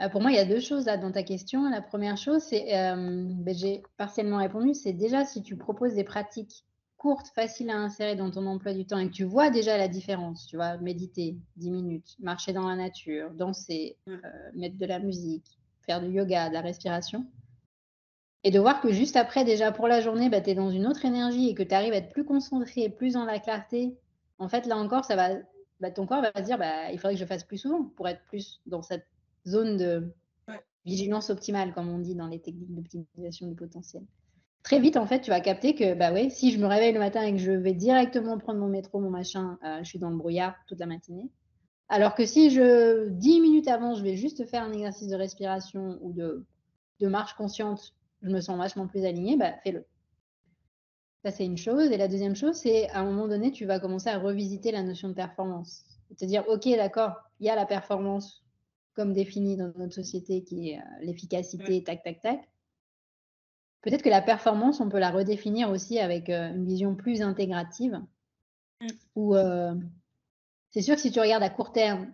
euh, pour moi, il y a deux choses là dans ta question. La première chose, c'est, euh, ben, j'ai partiellement répondu, c'est déjà si tu proposes des pratiques courte, facile à insérer dans ton emploi du temps et que tu vois déjà la différence, tu vois, méditer 10 minutes, marcher dans la nature, danser, euh, mettre de la musique, faire du yoga, de la respiration, et de voir que juste après, déjà pour la journée, bah, tu es dans une autre énergie et que tu arrives à être plus concentré, plus dans la clarté, en fait, là encore, ça va, bah, ton corps va se dire, bah, il faudrait que je fasse plus souvent pour être plus dans cette zone de vigilance optimale, comme on dit dans les techniques d'optimisation du potentiel très vite, en fait, tu vas capter que, bah ouais, si je me réveille le matin et que je vais directement prendre mon métro, mon machin, euh, je suis dans le brouillard toute la matinée. Alors que si je, 10 minutes avant, je vais juste faire un exercice de respiration ou de, de marche consciente, je me sens vachement plus alignée, bah fais-le. Ça, c'est une chose. Et la deuxième chose, c'est à un moment donné, tu vas commencer à revisiter la notion de performance. C'est-à-dire, OK, d'accord, il y a la performance comme définie dans notre société qui est euh, l'efficacité, tac, tac, tac. Peut-être que la performance, on peut la redéfinir aussi avec euh, une vision plus intégrative. Mmh. Où euh, c'est sûr que si tu regardes à court terme,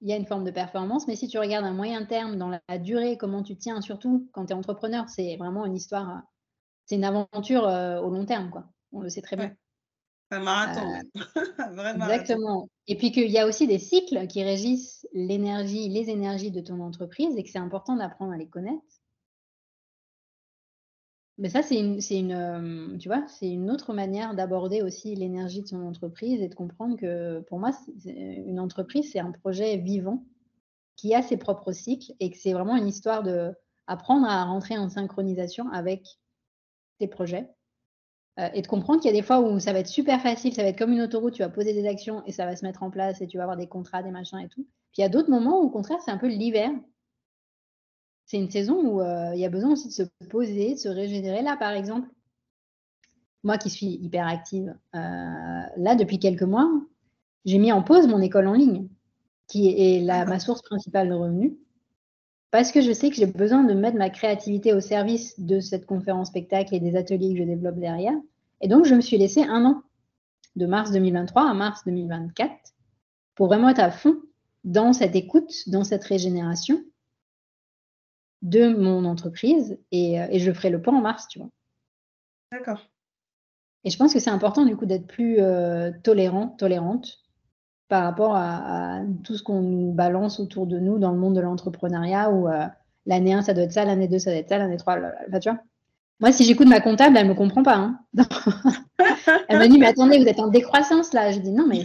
il y a une forme de performance, mais si tu regardes à moyen terme, dans la, durée, comment tu tiens, surtout quand tu es entrepreneur, c'est vraiment une histoire, c'est une aventure euh, au long terme, quoi. On le sait très bien. Un marathon, Vraiment. Exactement. Et puis qu'il y a aussi des cycles qui régissent l'énergie, les énergies de ton entreprise et que c'est important d'apprendre à les connaître. Mais ça, euh, c'est une autre manière d'aborder aussi l'énergie de son entreprise et de comprendre que pour moi, une entreprise, c'est un projet vivant qui a ses propres cycles et que c'est vraiment une histoire de apprendre à rentrer en synchronisation avec tes projets euh, et de comprendre qu'il y a des fois où ça va être super facile, ça va être comme une autoroute, tu vas poser des actions et ça va se mettre en place et tu vas avoir des contrats, des machins et tout. Puis il y a d'autres moments où au contraire, c'est un peu l'hiver c'est une saison où euh, il y a besoin aussi de se poser, de se régénérer. Là, par exemple, moi qui suis hyper active, euh, là, depuis quelques mois, j'ai mis en pause mon école en ligne, qui est la, ma source principale de revenus, parce que je sais que j'ai besoin de mettre ma créativité au service de cette conférence spectacle et des ateliers que je développe derrière. Et donc, je me suis laissé un an, de mars 2023 à mars 2024, pour vraiment être à fond dans cette écoute, dans cette régénération de mon entreprise et, euh, et, je ferai le point en mars, tu vois. D'accord. Et je pense que c'est important du coup d'être plus euh, tolérant, tolérante par rapport à, tout ce qu'on nous balance autour de nous dans le monde de l'entrepreneuriat où euh, l'année 1 ça doit être ça, l'année 2 ça doit être ça, l'année 3, tu vois. Moi, si j'écoute ma comptable, elle me comprend pas. Hein. elle me dit, mais attendez, vous êtes en décroissance là. Je dis, non, mais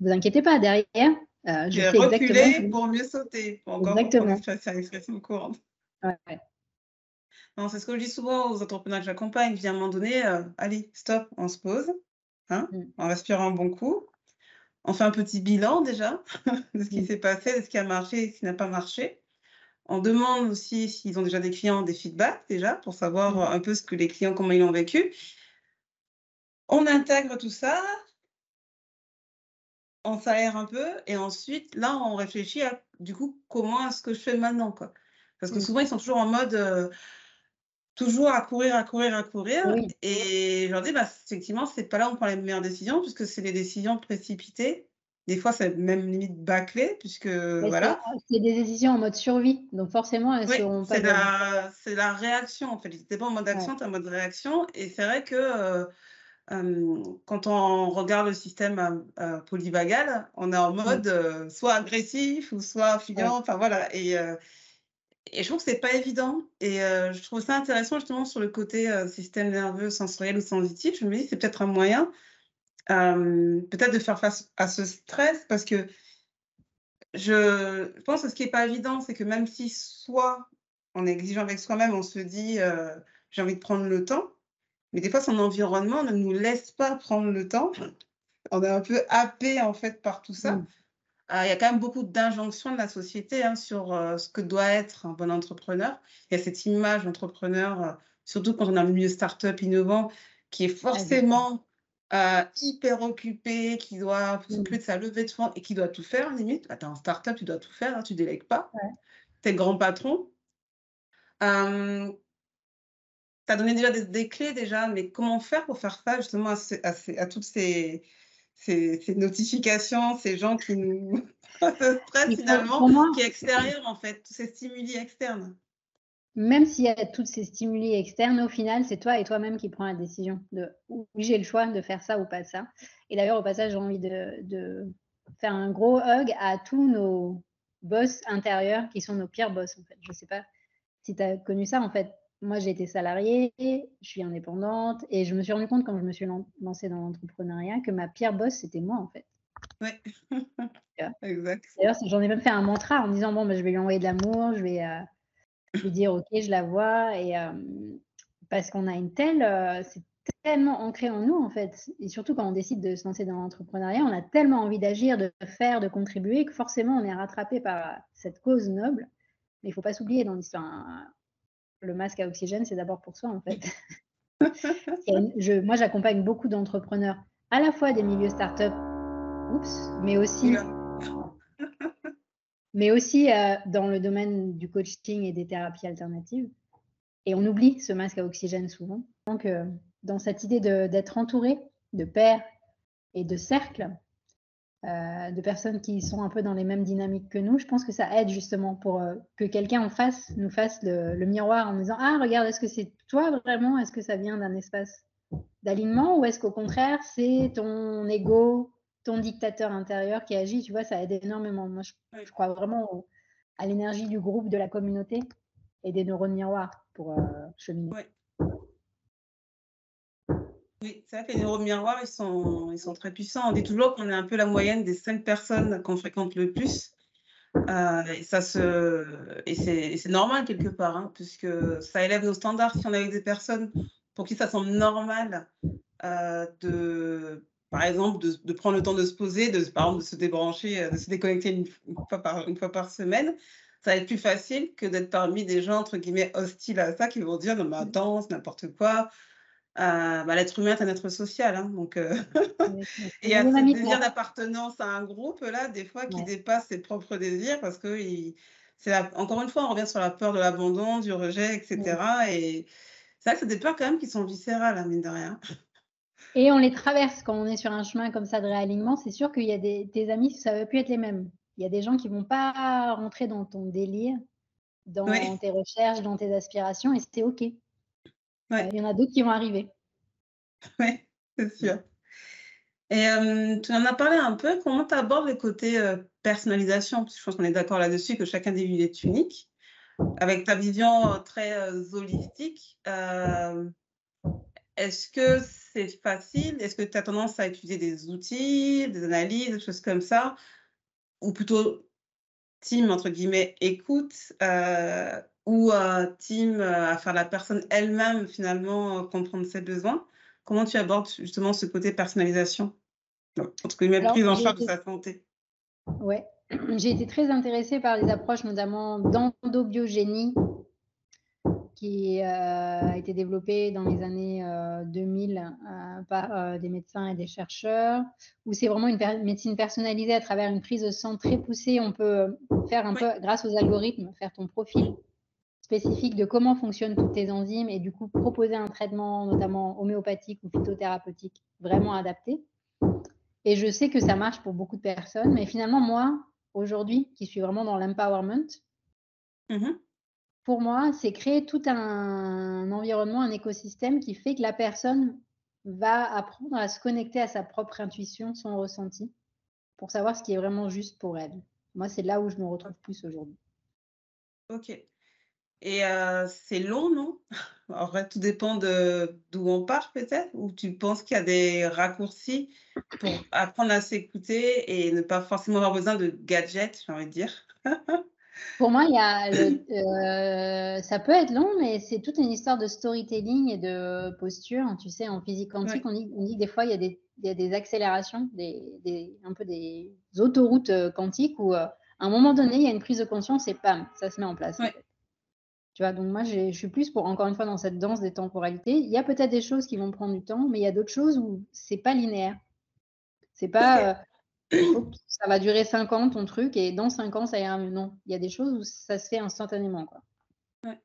vous inquiétez pas, derrière, je sais exactement. pour mieux sauter. encore exactement. C'est une expression courante. Non, c'est ce que je dis souvent aux entrepreneurs que j'accompagne. Je dis à un moment donné, euh, allez, stop, on se pose, hein, mmh. on respire un bon coup, on fait un petit bilan déjà de ce qui mmh. s'est passé, de ce qui a marché et ce qui n'a pas marché. On demande aussi s'ils ont déjà des clients, des feedbacks déjà, pour savoir Mmh. un peu ce que les clients, comment ils l'ont vécu. On intègre tout ça, on s'aère un peu et ensuite, là, on réfléchit à, du coup, comment est-ce que je fais maintenant, quoi. Parce que Mmh. souvent, ils sont toujours en mode, euh, toujours à courir, à courir, à courir. Oui. Et je leur dis, bah, effectivement, c'est pas là où on prend les meilleures décisions, puisque c'est les décisions précipitées. Des fois, c'est même limite bâclé, puisque Mais voilà. c'est des décisions en mode survie, donc forcément, elles Oui, seront pas c'est la, réaction, en fait. Pas en mode Ouais. action, tu es en mode réaction. Et c'est vrai que euh, euh, quand on regarde le système euh, euh, polyvagal, on est en Mmh. mode euh, soit agressif ou soit Ouais. fuyant. Enfin, voilà. Et, et je trouve que c'est pas évident. Et euh, je trouve ça intéressant, justement, sur le côté euh, système nerveux sensoriel ou sensitif. Je me dis, c'est peut-être un moyen, euh, peut-être de faire face à ce stress, parce que je pense que ce qui n'est pas évident, c'est que même si soit on est exigeant avec soi-même, on se dit j'ai envie de prendre le temps, mais des fois son environnement ne nous laisse pas prendre le temps. On est un peu happé en fait par tout ça. Mmh. Euh, Il y a quand même beaucoup d'injonctions de la société hein, sur euh, ce que doit être un bon entrepreneur. Il y a cette image d'entrepreneur, euh, surtout quand on dans le milieu start-up innovant, qui est forcément euh, hyper occupé, qui doit Mmh. s'occuper de sa levée de fonds et qui doit tout faire, limite. Bah, tu es en start-up, tu dois tout faire, hein, tu délègues pas. Ouais. Tu es le grand patron. Euh, tu as donné déjà des, des clés, déjà, mais comment faire pour faire ça, justement, à, ces- à ces- à toutes ces, ces, ces notifications, ces gens qui nous ce stress, Il faut- finalement, pour moi, qui est extérieur, en fait, tous ces stimuli externes. même s'il y a tous ces stimuli externes, au final, c'est toi et toi-même qui prends la décision de oui, j'ai le choix de faire ça ou pas ça. Et d'ailleurs, au passage, j'ai envie de, de faire un gros hug à tous nos boss intérieurs qui sont nos pires boss, en fait. Je sais pas si tu as connu ça, en fait. Moi, j'ai été salariée, je suis indépendante et je me suis rendu compte quand je me suis lan- lancée dans l'entrepreneuriat que ma pire boss, c'était moi, en fait. Ouais. Exact. D'ailleurs, j'en ai même fait un mantra en me disant bon, ben, je vais lui envoyer de l'amour, je vais euh, lui dire ok, je la vois, et euh, parce qu'on a une telle, euh, c'est tellement ancré en nous en fait, et surtout quand on décide de se lancer dans l'entrepreneuriat, on a tellement envie d'agir, de faire, de contribuer que forcément on est rattrapé par cette cause noble. Mais il faut pas s'oublier dans l'histoire. hein, Le masque à oxygène, c'est d'abord pour soi en fait. Je, moi, j'accompagne beaucoup d'entrepreneurs, à la fois des milieux start-up, oups, mais aussi Oula. mais aussi euh, dans le domaine du coaching et des thérapies alternatives. Et on oublie ce masque à oxygène souvent. Donc, euh, dans cette idée d'être entouré de pairs et de cercles, euh, de personnes qui sont un peu dans les mêmes dynamiques que nous, je pense que ça aide justement pour euh, que quelqu'un en face nous fasse le, le miroir en nous disant Ah, regarde, est-ce que c'est toi vraiment? Est-ce que ça vient d'un espace d'alignement? Ou est-ce qu'au contraire, c'est ton ego, ton dictateur intérieur qui agit? Tu vois, ça aide énormément. Moi, je, crois vraiment au- à l'énergie du groupe, de la communauté et des neurones miroirs pour euh, cheminer. Ouais. Oui, c'est vrai que les neuromiroirs, ils sont, ils sont très puissants. On dit toujours qu'on est un peu la moyenne des cinq personnes qu'on fréquente le plus. Euh, et c'est, normal quelque part, hein, puisque ça élève nos standards. Si on est avec des personnes pour qui ça semble normal euh, de, par exemple, de, prendre le temps de se poser, de, par exemple, de se débrancher, euh, de se déconnecter une, une fois par, une fois par semaine, ça va être plus facile que d'être parmi des gens, entre guillemets, hostiles à ça, qui vont dire, non mais attends, c'est n'importe quoi. Euh, bah, l'être humain est un être social, hein, donc euh, et il y a ce désir d'appartenance à un groupe là, des fois qui Ouais. dépasse ses propres désirs parce que il- c'est la- encore une fois, on revient sur la peur de l'abandon, du rejet, etc. Et c'est vrai que c'est des peurs quand même qui sont viscérales, hein, mine de rien. Et on les traverse quand on est sur un chemin comme ça de réalignement. C'est sûr qu'il y a des tes amis, ça va plus être les mêmes. Il y a des gens qui vont pas rentrer dans ton délire, dans Oui. tes recherches, dans tes aspirations, et c'est ok. Ouais. Il y en a d'autres qui vont arriver. Oui, c'est sûr. Et euh, tu en as parlé un peu, comment tu abordes le côté euh, personnalisation? Parce que je pense qu'on est d'accord là-dessus, que chaque individu est unique. Avec ta vision euh, très euh, holistique, est-ce que c'est facile? Est-ce que tu as tendance à utiliser des outils, des analyses, des choses comme ça? Ou plutôt team, entre guillemets, écoute, ou euh, team euh, à faire la personne elle-même, finalement, euh, comprendre ses besoins? Comment tu abordes justement ce côté personnalisation? Entre guillemets, Alors, prise en charge de sa santé. Ouais, j'ai été très intéressée par les approches notamment d'endobiogénie qui euh, a été développée dans les années 2000 euh, par des médecins et des chercheurs, où c'est vraiment une médecine personnalisée à travers une prise de sang très poussée. On peut faire un peu, grâce aux algorithmes, faire ton profil spécifique de comment fonctionnent toutes tes enzymes et du coup proposer un traitement, notamment homéopathique ou phytothérapeutique, vraiment adapté. Et je sais que ça marche pour beaucoup de personnes, mais finalement, moi, aujourd'hui, qui suis vraiment dans l'empowerment, mmh pour moi, c'est créer tout un environnement, un écosystème qui fait que la personne va apprendre à se connecter à sa propre intuition, son ressenti, pour savoir ce qui est vraiment juste pour elle. Moi, c'est là où je me retrouve plus aujourd'hui. Ok. Et c'est long, non? En vrai, tout dépend d'où on part peut-être, ou tu penses qu'il y a des raccourcis pour apprendre à s'écouter et ne pas forcément avoir besoin de gadgets, j'ai envie de dire. Pour moi, il y a ça peut être long, mais c'est toute une histoire de storytelling et de posture. Tu sais, en physique quantique, on, dit, on, dit, des fois, il y a des, il y a des accélérations, des, des, un peu des autoroutes quantiques où, à un moment donné, il y a une prise de conscience et pam, ça se met en place. Tu vois, donc moi, je suis plus pour, encore une fois, dans cette danse des temporalités. Il y a peut-être des choses qui vont prendre du temps, mais il y a d'autres choses où c'est pas linéaire. C'est pas, euh, ça va durer 5 ans ton truc et dans 5 ans, ça ira mieux. Non, il y a des choses où ça se fait instantanément. Quoi. Ouais.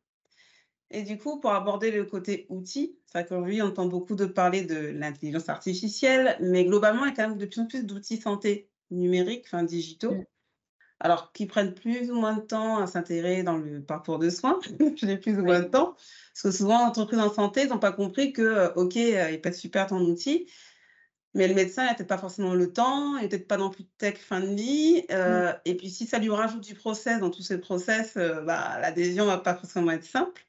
Et du coup, pour aborder le côté outil, c'est qu'aujourd'hui, on entend beaucoup de parler de l'intelligence artificielle, mais globalement, il y a quand même de plus en plus d'outils santé numériques, enfin digitaux. Mm alors qui prennent plus ou moins de temps à s'intégrer dans le parcours de soins, j'ai plus ou moins de temps, parce que souvent, entreprises en santé n'ont pas compris que, euh, OK, euh, il peut être super ton outil, mais le médecin n'a peut-être pas forcément le temps, il n'est peut-être pas non plus tech fin de vie, euh, et puis si ça lui rajoute du process dans tous ces process, bah, l'adhésion ne va pas forcément être simple.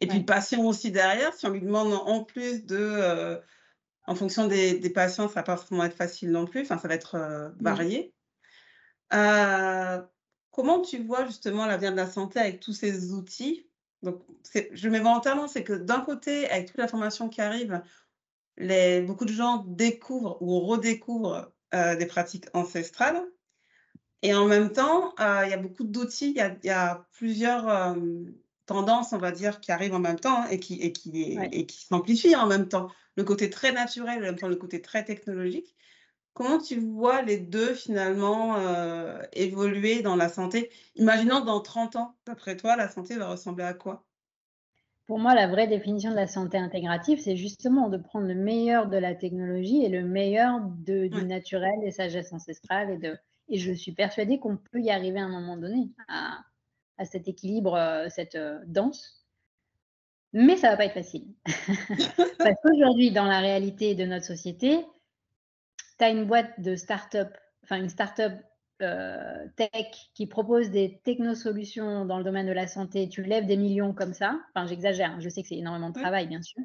Et puis le patient aussi derrière, si on lui demande en plus de, en fonction des, patients, ça ne va pas forcément être facile non plus, enfin ça va être varié. Euh, comment tu vois justement l'avenir de la santé avec tous ces outils? Donc, je mets volontairement, c'est que d'un côté, avec toute l'information qui arrive, les, beaucoup de gens découvrent ou redécouvrent euh, des pratiques ancestrales. Et en même temps, euh, il y a beaucoup d'outils, il y, a plusieurs tendances, on va dire, qui arrivent en même temps hein, et qui, et qui, et qui s'amplifient en même temps. Le côté très naturel, en même temps le côté très technologique. Comment tu vois les deux finalement euh, évoluer dans la santé? Imaginons dans 30 ans, d'après toi, la santé va ressembler à quoi? Pour moi, la vraie définition de la santé intégrative, c'est justement de prendre le meilleur de la technologie et le meilleur de, du naturel, des sagesses ancestrales. Et, de, et je suis persuadée qu'on peut y arriver à un moment donné, à, à cet équilibre, euh, cette euh, danse. Mais ça ne va pas être facile. Parce qu'aujourd'hui, dans la réalité de notre société, tu as une boîte de start-up, enfin une start-up euh, tech qui propose des technosolutions dans le domaine de la santé, tu lèves des millions comme ça. Enfin, j'exagère, hein, je sais que c'est énormément de travail, bien sûr.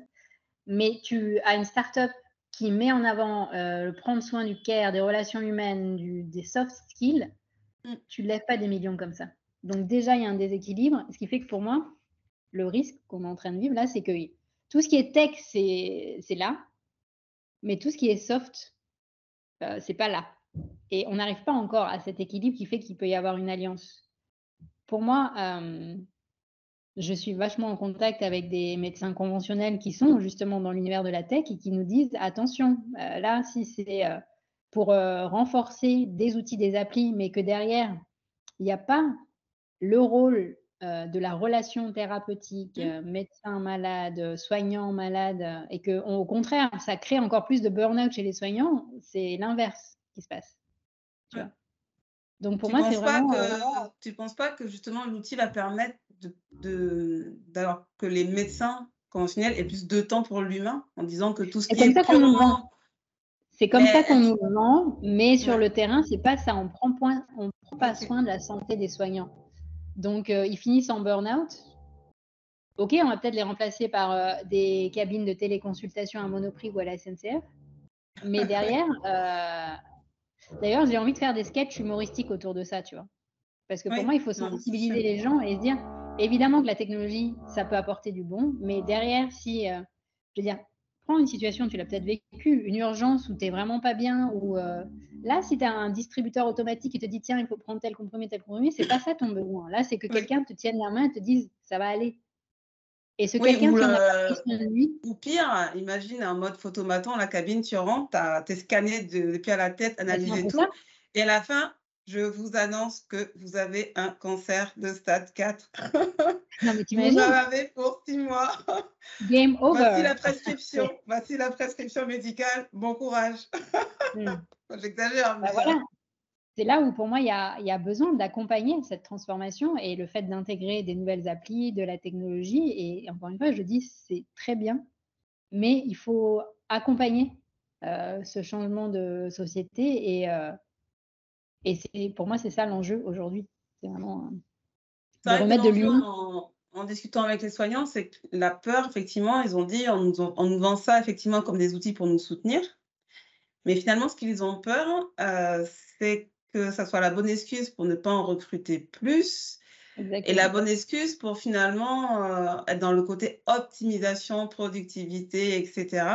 Mais tu as une start-up qui met en avant euh, le prendre soin du care, des relations humaines, du, des soft skills. Mm. Tu ne lèves pas des millions comme ça. Donc, déjà, il y a un déséquilibre. Ce qui fait que pour moi, le risque qu'on est en train de vivre là, c'est que tout ce qui est tech, c'est là. Mais tout ce qui est soft, euh, c'est pas là. Et on n'arrive pas encore à cet équilibre qui fait qu'il peut y avoir une alliance. Pour moi, euh, je suis vachement en contact avec des médecins conventionnels qui sont justement dans l'univers de la tech et qui nous disent attention, euh, là, si c'est pour renforcer des outils, des applis, mais que derrière, il n'y a pas le rôle de la relation thérapeutique, mmh. médecin-malade, soignant-malade, et que au contraire, ça crée encore plus de burn-out chez les soignants, c'est l'inverse qui se passe. Tu vois Donc pour moi, c'est vraiment. Que, tu ne penses pas que justement l'outil va permettre de, que les médecins conventionnels aient plus de temps pour l'humain en disant que tout ce qui est. Ça purement... C'est comme ça qu'on nous vend, mais sur le terrain, c'est pas ça. On prend point, on prend pas soin de la santé des soignants. Donc, euh, ils finissent en burn-out. OK, on va peut-être les remplacer par euh, des cabines de téléconsultation à Monoprix ou à la SNCF. Mais derrière, euh, d'ailleurs, j'ai envie de faire des sketchs humoristiques autour de ça, tu vois. Parce que pour moi, il faut sensibiliser les gens et se dire, évidemment que la technologie, ça peut apporter du bon, mais derrière, si, je veux dire, prends une situation, tu l'as peut-être vécu, une urgence où tu n'es vraiment pas bien, ou euh, là, si tu as un distributeur automatique qui te dit tiens, il faut prendre tel comprimé, tel comprimé, c'est pas ça ton besoin. Là, c'est que quelqu'un te tienne la main et te dise ça va aller. Et ce quelqu'un qui en a nuit. Ou pire, imagine un mode photomaton, la cabine, tu rentres, tu es scanné depuis à la tête, analysé tout. Et à la fin, je vous annonce que vous avez un cancer de stade 4. Non, mais vous en avez pour six mois. Game over. Voici la prescription. Voici la prescription médicale. Bon courage. Hmm. J'exagère. Bah, voilà. C'est là où pour moi il y a, y a besoin d'accompagner cette transformation et le fait d'intégrer des nouvelles applis, de la technologie. Et encore une fois, je dis c'est très bien, mais il faut accompagner euh, ce changement de société et euh, et pour moi, c'est ça l'enjeu aujourd'hui. C'est vraiment de remettre de l'humain. En, discutant avec les soignants, c'est que la peur, effectivement, ils ont dit, on nous, on nous, vend ça effectivement comme des outils pour nous soutenir. Mais finalement, ce qu'ils ont peur, euh, c'est que ça soit la bonne excuse pour ne pas en recruter plus. Et la bonne excuse pour finalement euh, être dans le côté optimisation, productivité, etc.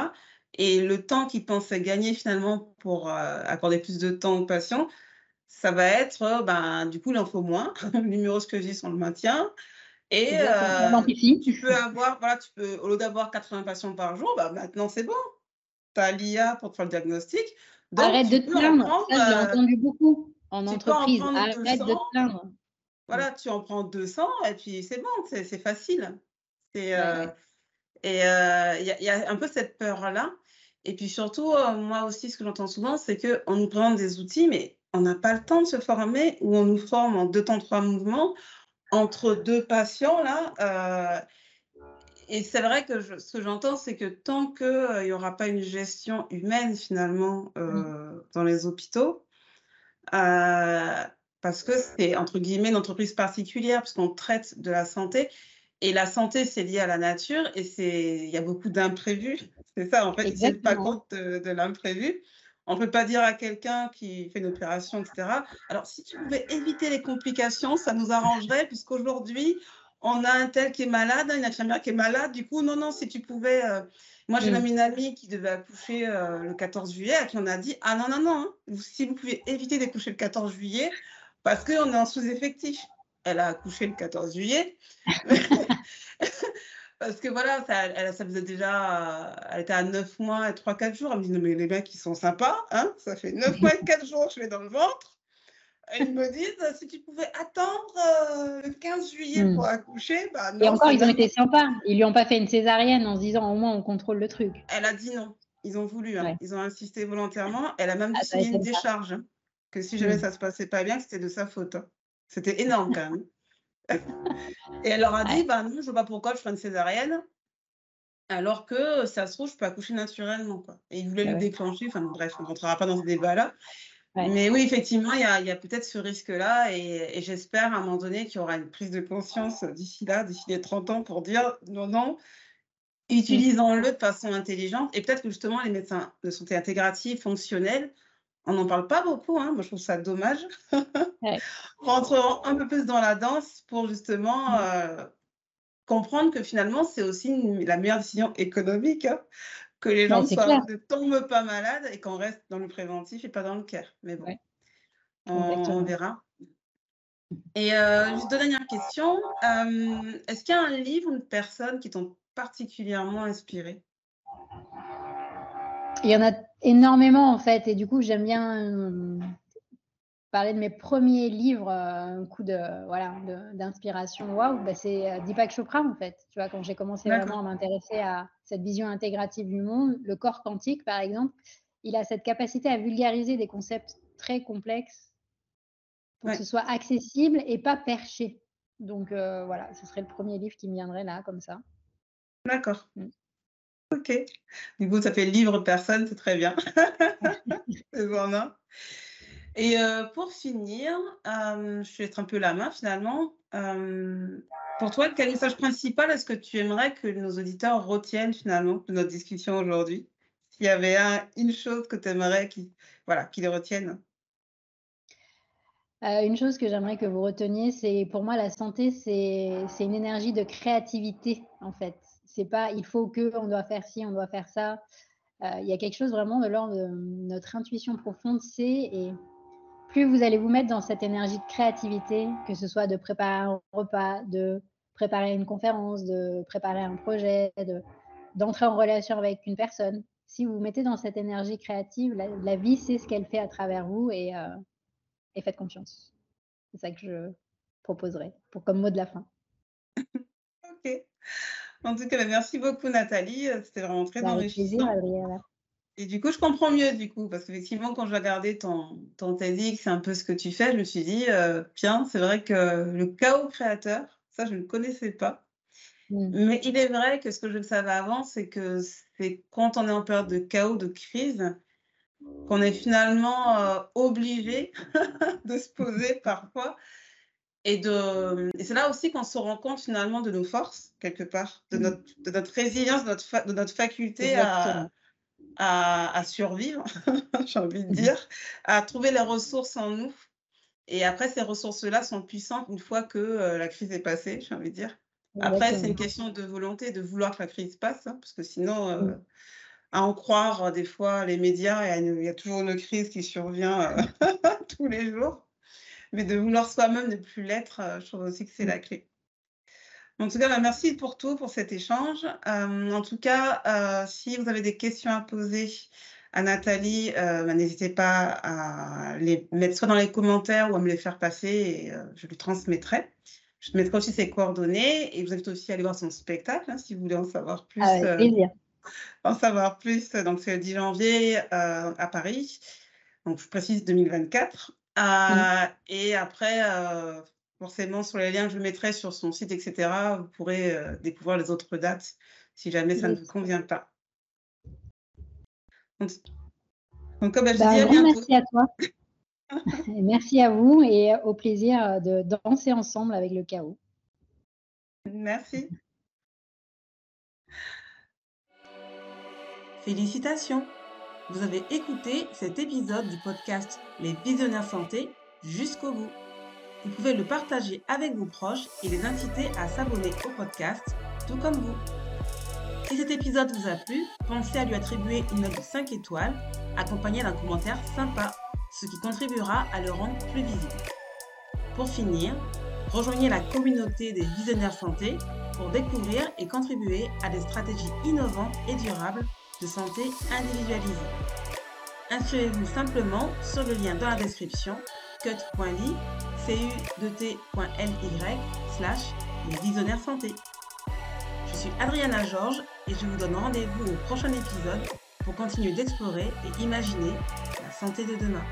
Et le temps qu'ils pensaient gagner finalement pour euh, accorder plus de temps aux patients, ça va être, euh, ben, du coup, il en faut moins. Le numéro que j'ai, on le maintient. Et euh, tu peux avoir, voilà, tu peux, au lieu d'avoir 80 patients par jour, bah, maintenant c'est bon. Tu as l'IA pour te faire le diagnostic. Arrête de te plaindre. Ça, j'ai euh, entendu beaucoup en entreprise. Arrête de te plaindre. Voilà, tu en prends 200 et puis c'est bon, c'est facile. Et il y, a un peu cette peur-là. Et puis surtout, moi aussi, ce que j'entends souvent, c'est qu'on nous présente des outils, mais on n'a pas le temps de se former ou on nous forme en deux temps, trois mouvements entre deux patients là. Euh, et c'est vrai que ce que j'entends, c'est que tant qu'il euh, n'y aura pas une gestion humaine finalement euh, dans les hôpitaux, parce que c'est entre guillemets une entreprise particulière, puisqu'on traite de la santé, et la santé, c'est lié à la nature, et il y a beaucoup d'imprévus. C'est ça, en fait, ils ne pas compte de l'imprévu. On ne peut pas dire à quelqu'un qui fait une opération, etc. Alors, si tu pouvais éviter les complications, ça nous arrangerait, puisqu'aujourd'hui, on a un tel qui est malade, une infirmière qui est malade. Du coup, non, non, si tu pouvais. Euh, moi, j'ai même une amie qui devait accoucher euh, le 14 juillet, à qui on a dit Ah non, non, non, hein, si vous pouvez éviter d'accoucher le 14 juillet, parce qu'on est en sous-effectif. Elle a accouché le 14 juillet. Parce que voilà, ça, elle, ça faisait déjà, elle était à 9 mois et 3-4 jours. Elle me dit, non mais les mecs, ils sont sympas, hein ça fait 9 mois et 4 jours que je vais dans le ventre. Et ils me disent, si tu pouvais attendre euh, le 15 juillet hmm. pour accoucher, bah non. Et encore, ils ont été sympas. Ils lui ont pas fait une césarienne en se disant, au moins, on contrôle le truc. Elle a dit non. Ils ont voulu, hein. ils ont insisté volontairement. Elle a même ah, signé une décharge, hein, que si jamais ça hmm. ça se passait pas bien, c'était de sa faute. Hein. C'était énorme quand même. Et elle leur a dit, bah non, je vois pas pourquoi je ferais une césarienne, alors que ça se trouve, je peux accoucher naturellement. Quoi. Et ils voulaient le déclencher, enfin bref, on ne rentrera pas dans ce débat-là. Mais oui, effectivement, il y a, peut-être ce risque-là et, j'espère à un moment donné qu'il y aura une prise de conscience d'ici là, d'ici les 30 ans, pour dire non, non, utilisons-le de façon intelligente et peut-être que justement les médecins de santé intégrative, fonctionnels, on n'en parle pas beaucoup, hein. moi je trouve ça dommage. Rentrons un peu plus dans la danse pour justement mmh. euh, comprendre que finalement c'est aussi la meilleure décision économique, hein, que les gens ne tombent pas malades et qu'on reste dans le préventif et pas dans le care. Mais bon, on, verra. Et euh, juste deux dernières questions. Euh, est-ce qu'il y a un livre ou une personne qui t'ont particulièrement inspiré? Il y en a énormément en fait, et du coup j'aime bien euh, parler de mes premiers livres, euh, un coup de voilà d'inspiration. Waouh, bah, c'est euh, Deepak Chopra en fait. Tu vois, quand j'ai commencé vraiment à m'intéresser à cette vision intégrative du monde, le corps quantique par exemple, il a cette capacité à vulgariser des concepts très complexes pour que ce soit accessible et pas perché. Donc voilà, ce serait le premier livre qui me viendrait là comme ça. D'accord. Mm. Ok. Du coup, ça fait livre personne, c'est très bien. non Et euh, pour finir, euh, je vais être un peu la main finalement. Euh, pour toi, quel message principal? Est-ce que tu aimerais que nos auditeurs retiennent finalement de notre discussion aujourd'hui? S'il y avait une chose que tu aimerais qu'ils voilà, qu'ils retiennent? Une chose que j'aimerais que vous reteniez, c'est pour moi la santé, c'est une énergie de créativité en fait c'est pas il faut que, on doit faire ci, on doit faire ça. Euh, il y a quelque chose vraiment de l'ordre de notre intuition profonde, c'est et plus vous allez vous mettre dans cette énergie de créativité, que ce soit de préparer un repas, de préparer une conférence, de préparer un projet, d'entrer en relation avec une personne. Si vous vous mettez dans cette énergie créative, la, vie sait ce qu'elle fait à travers vous et, euh, faites confiance. C'est ça que je proposerais pour comme mot de la fin. ok. En tout cas, merci beaucoup Nathalie. C'était vraiment très bah, enrichissant. Plaisir. Et du coup, je comprends mieux, du coup, parce qu'effectivement, quand je regardais ton, ton TEDx, c'est un peu ce que tu fais, je me suis dit, euh, c'est vrai que le chaos créateur, ça, je ne connaissais pas. Mmh. Mais il est vrai que ce que je savais avant, c'est que c'est quand on est en période de chaos, de crise, qu'on est finalement euh, obligé de se poser parfois. Et, de, et c'est là aussi qu'on se rend compte finalement de nos forces, quelque part, de mmh. notre, de notre résilience, de notre, de notre faculté à, à, survivre, j'ai envie de mmh dire, à trouver les ressources en nous. Et après, ces ressources-là sont puissantes une fois que euh, la crise est passée, j'ai envie de dire. Après, c'est une question de volonté, de vouloir que la crise passe, hein, parce que sinon, euh, mmh. à en croire euh, des fois les médias, il y, a toujours une crise qui survient tous les jours. Mais de vouloir soi-même ne plus l'être, je trouve aussi que c'est la mmh. clé. En tout cas, bah, merci pour tout, pour cet échange. Euh, en tout cas, euh, si vous avez des questions à poser à Nathalie, euh, bah, n'hésitez pas à les mettre soit dans les commentaires ou à me les faire passer et je lui transmettrai. Je mettrai aussi ses coordonnées et vous invite aussi à aller voir son spectacle hein, si vous voulez en savoir plus. Avec plaisir. en savoir plus, donc c'est le 10 janvier à Paris. Donc je précise 2024. Et après, forcément sur les liens que je mettrai sur son site, etc., vous pourrez euh, découvrir les autres dates si jamais ça ne vous convient pas. Donc, comme je bah, dis, à bientôt. Merci à toi. merci à vous et au plaisir de danser ensemble avec le chaos. Merci. Félicitations. Vous avez écouté cet épisode du podcast Les Visionnaires Santé jusqu'au bout. Vous pouvez le partager avec vos proches et les inciter à s'abonner au podcast, tout comme vous. Si cet épisode vous a plu, pensez à lui attribuer une note de 5 étoiles, accompagnée d'un commentaire sympa, ce qui contribuera à le rendre plus visible. Pour finir, rejoignez la communauté des visionnaires santé pour découvrir et contribuer à des stratégies innovantes et durables de santé individualisée. Inscrivez-vous simplement sur le lien dans la description cut.ly cu2t.ly slash les visionnaires santé. Je suis Adriana Georges et je vous donne rendez-vous au prochain épisode pour continuer d'explorer et imaginer la santé de demain.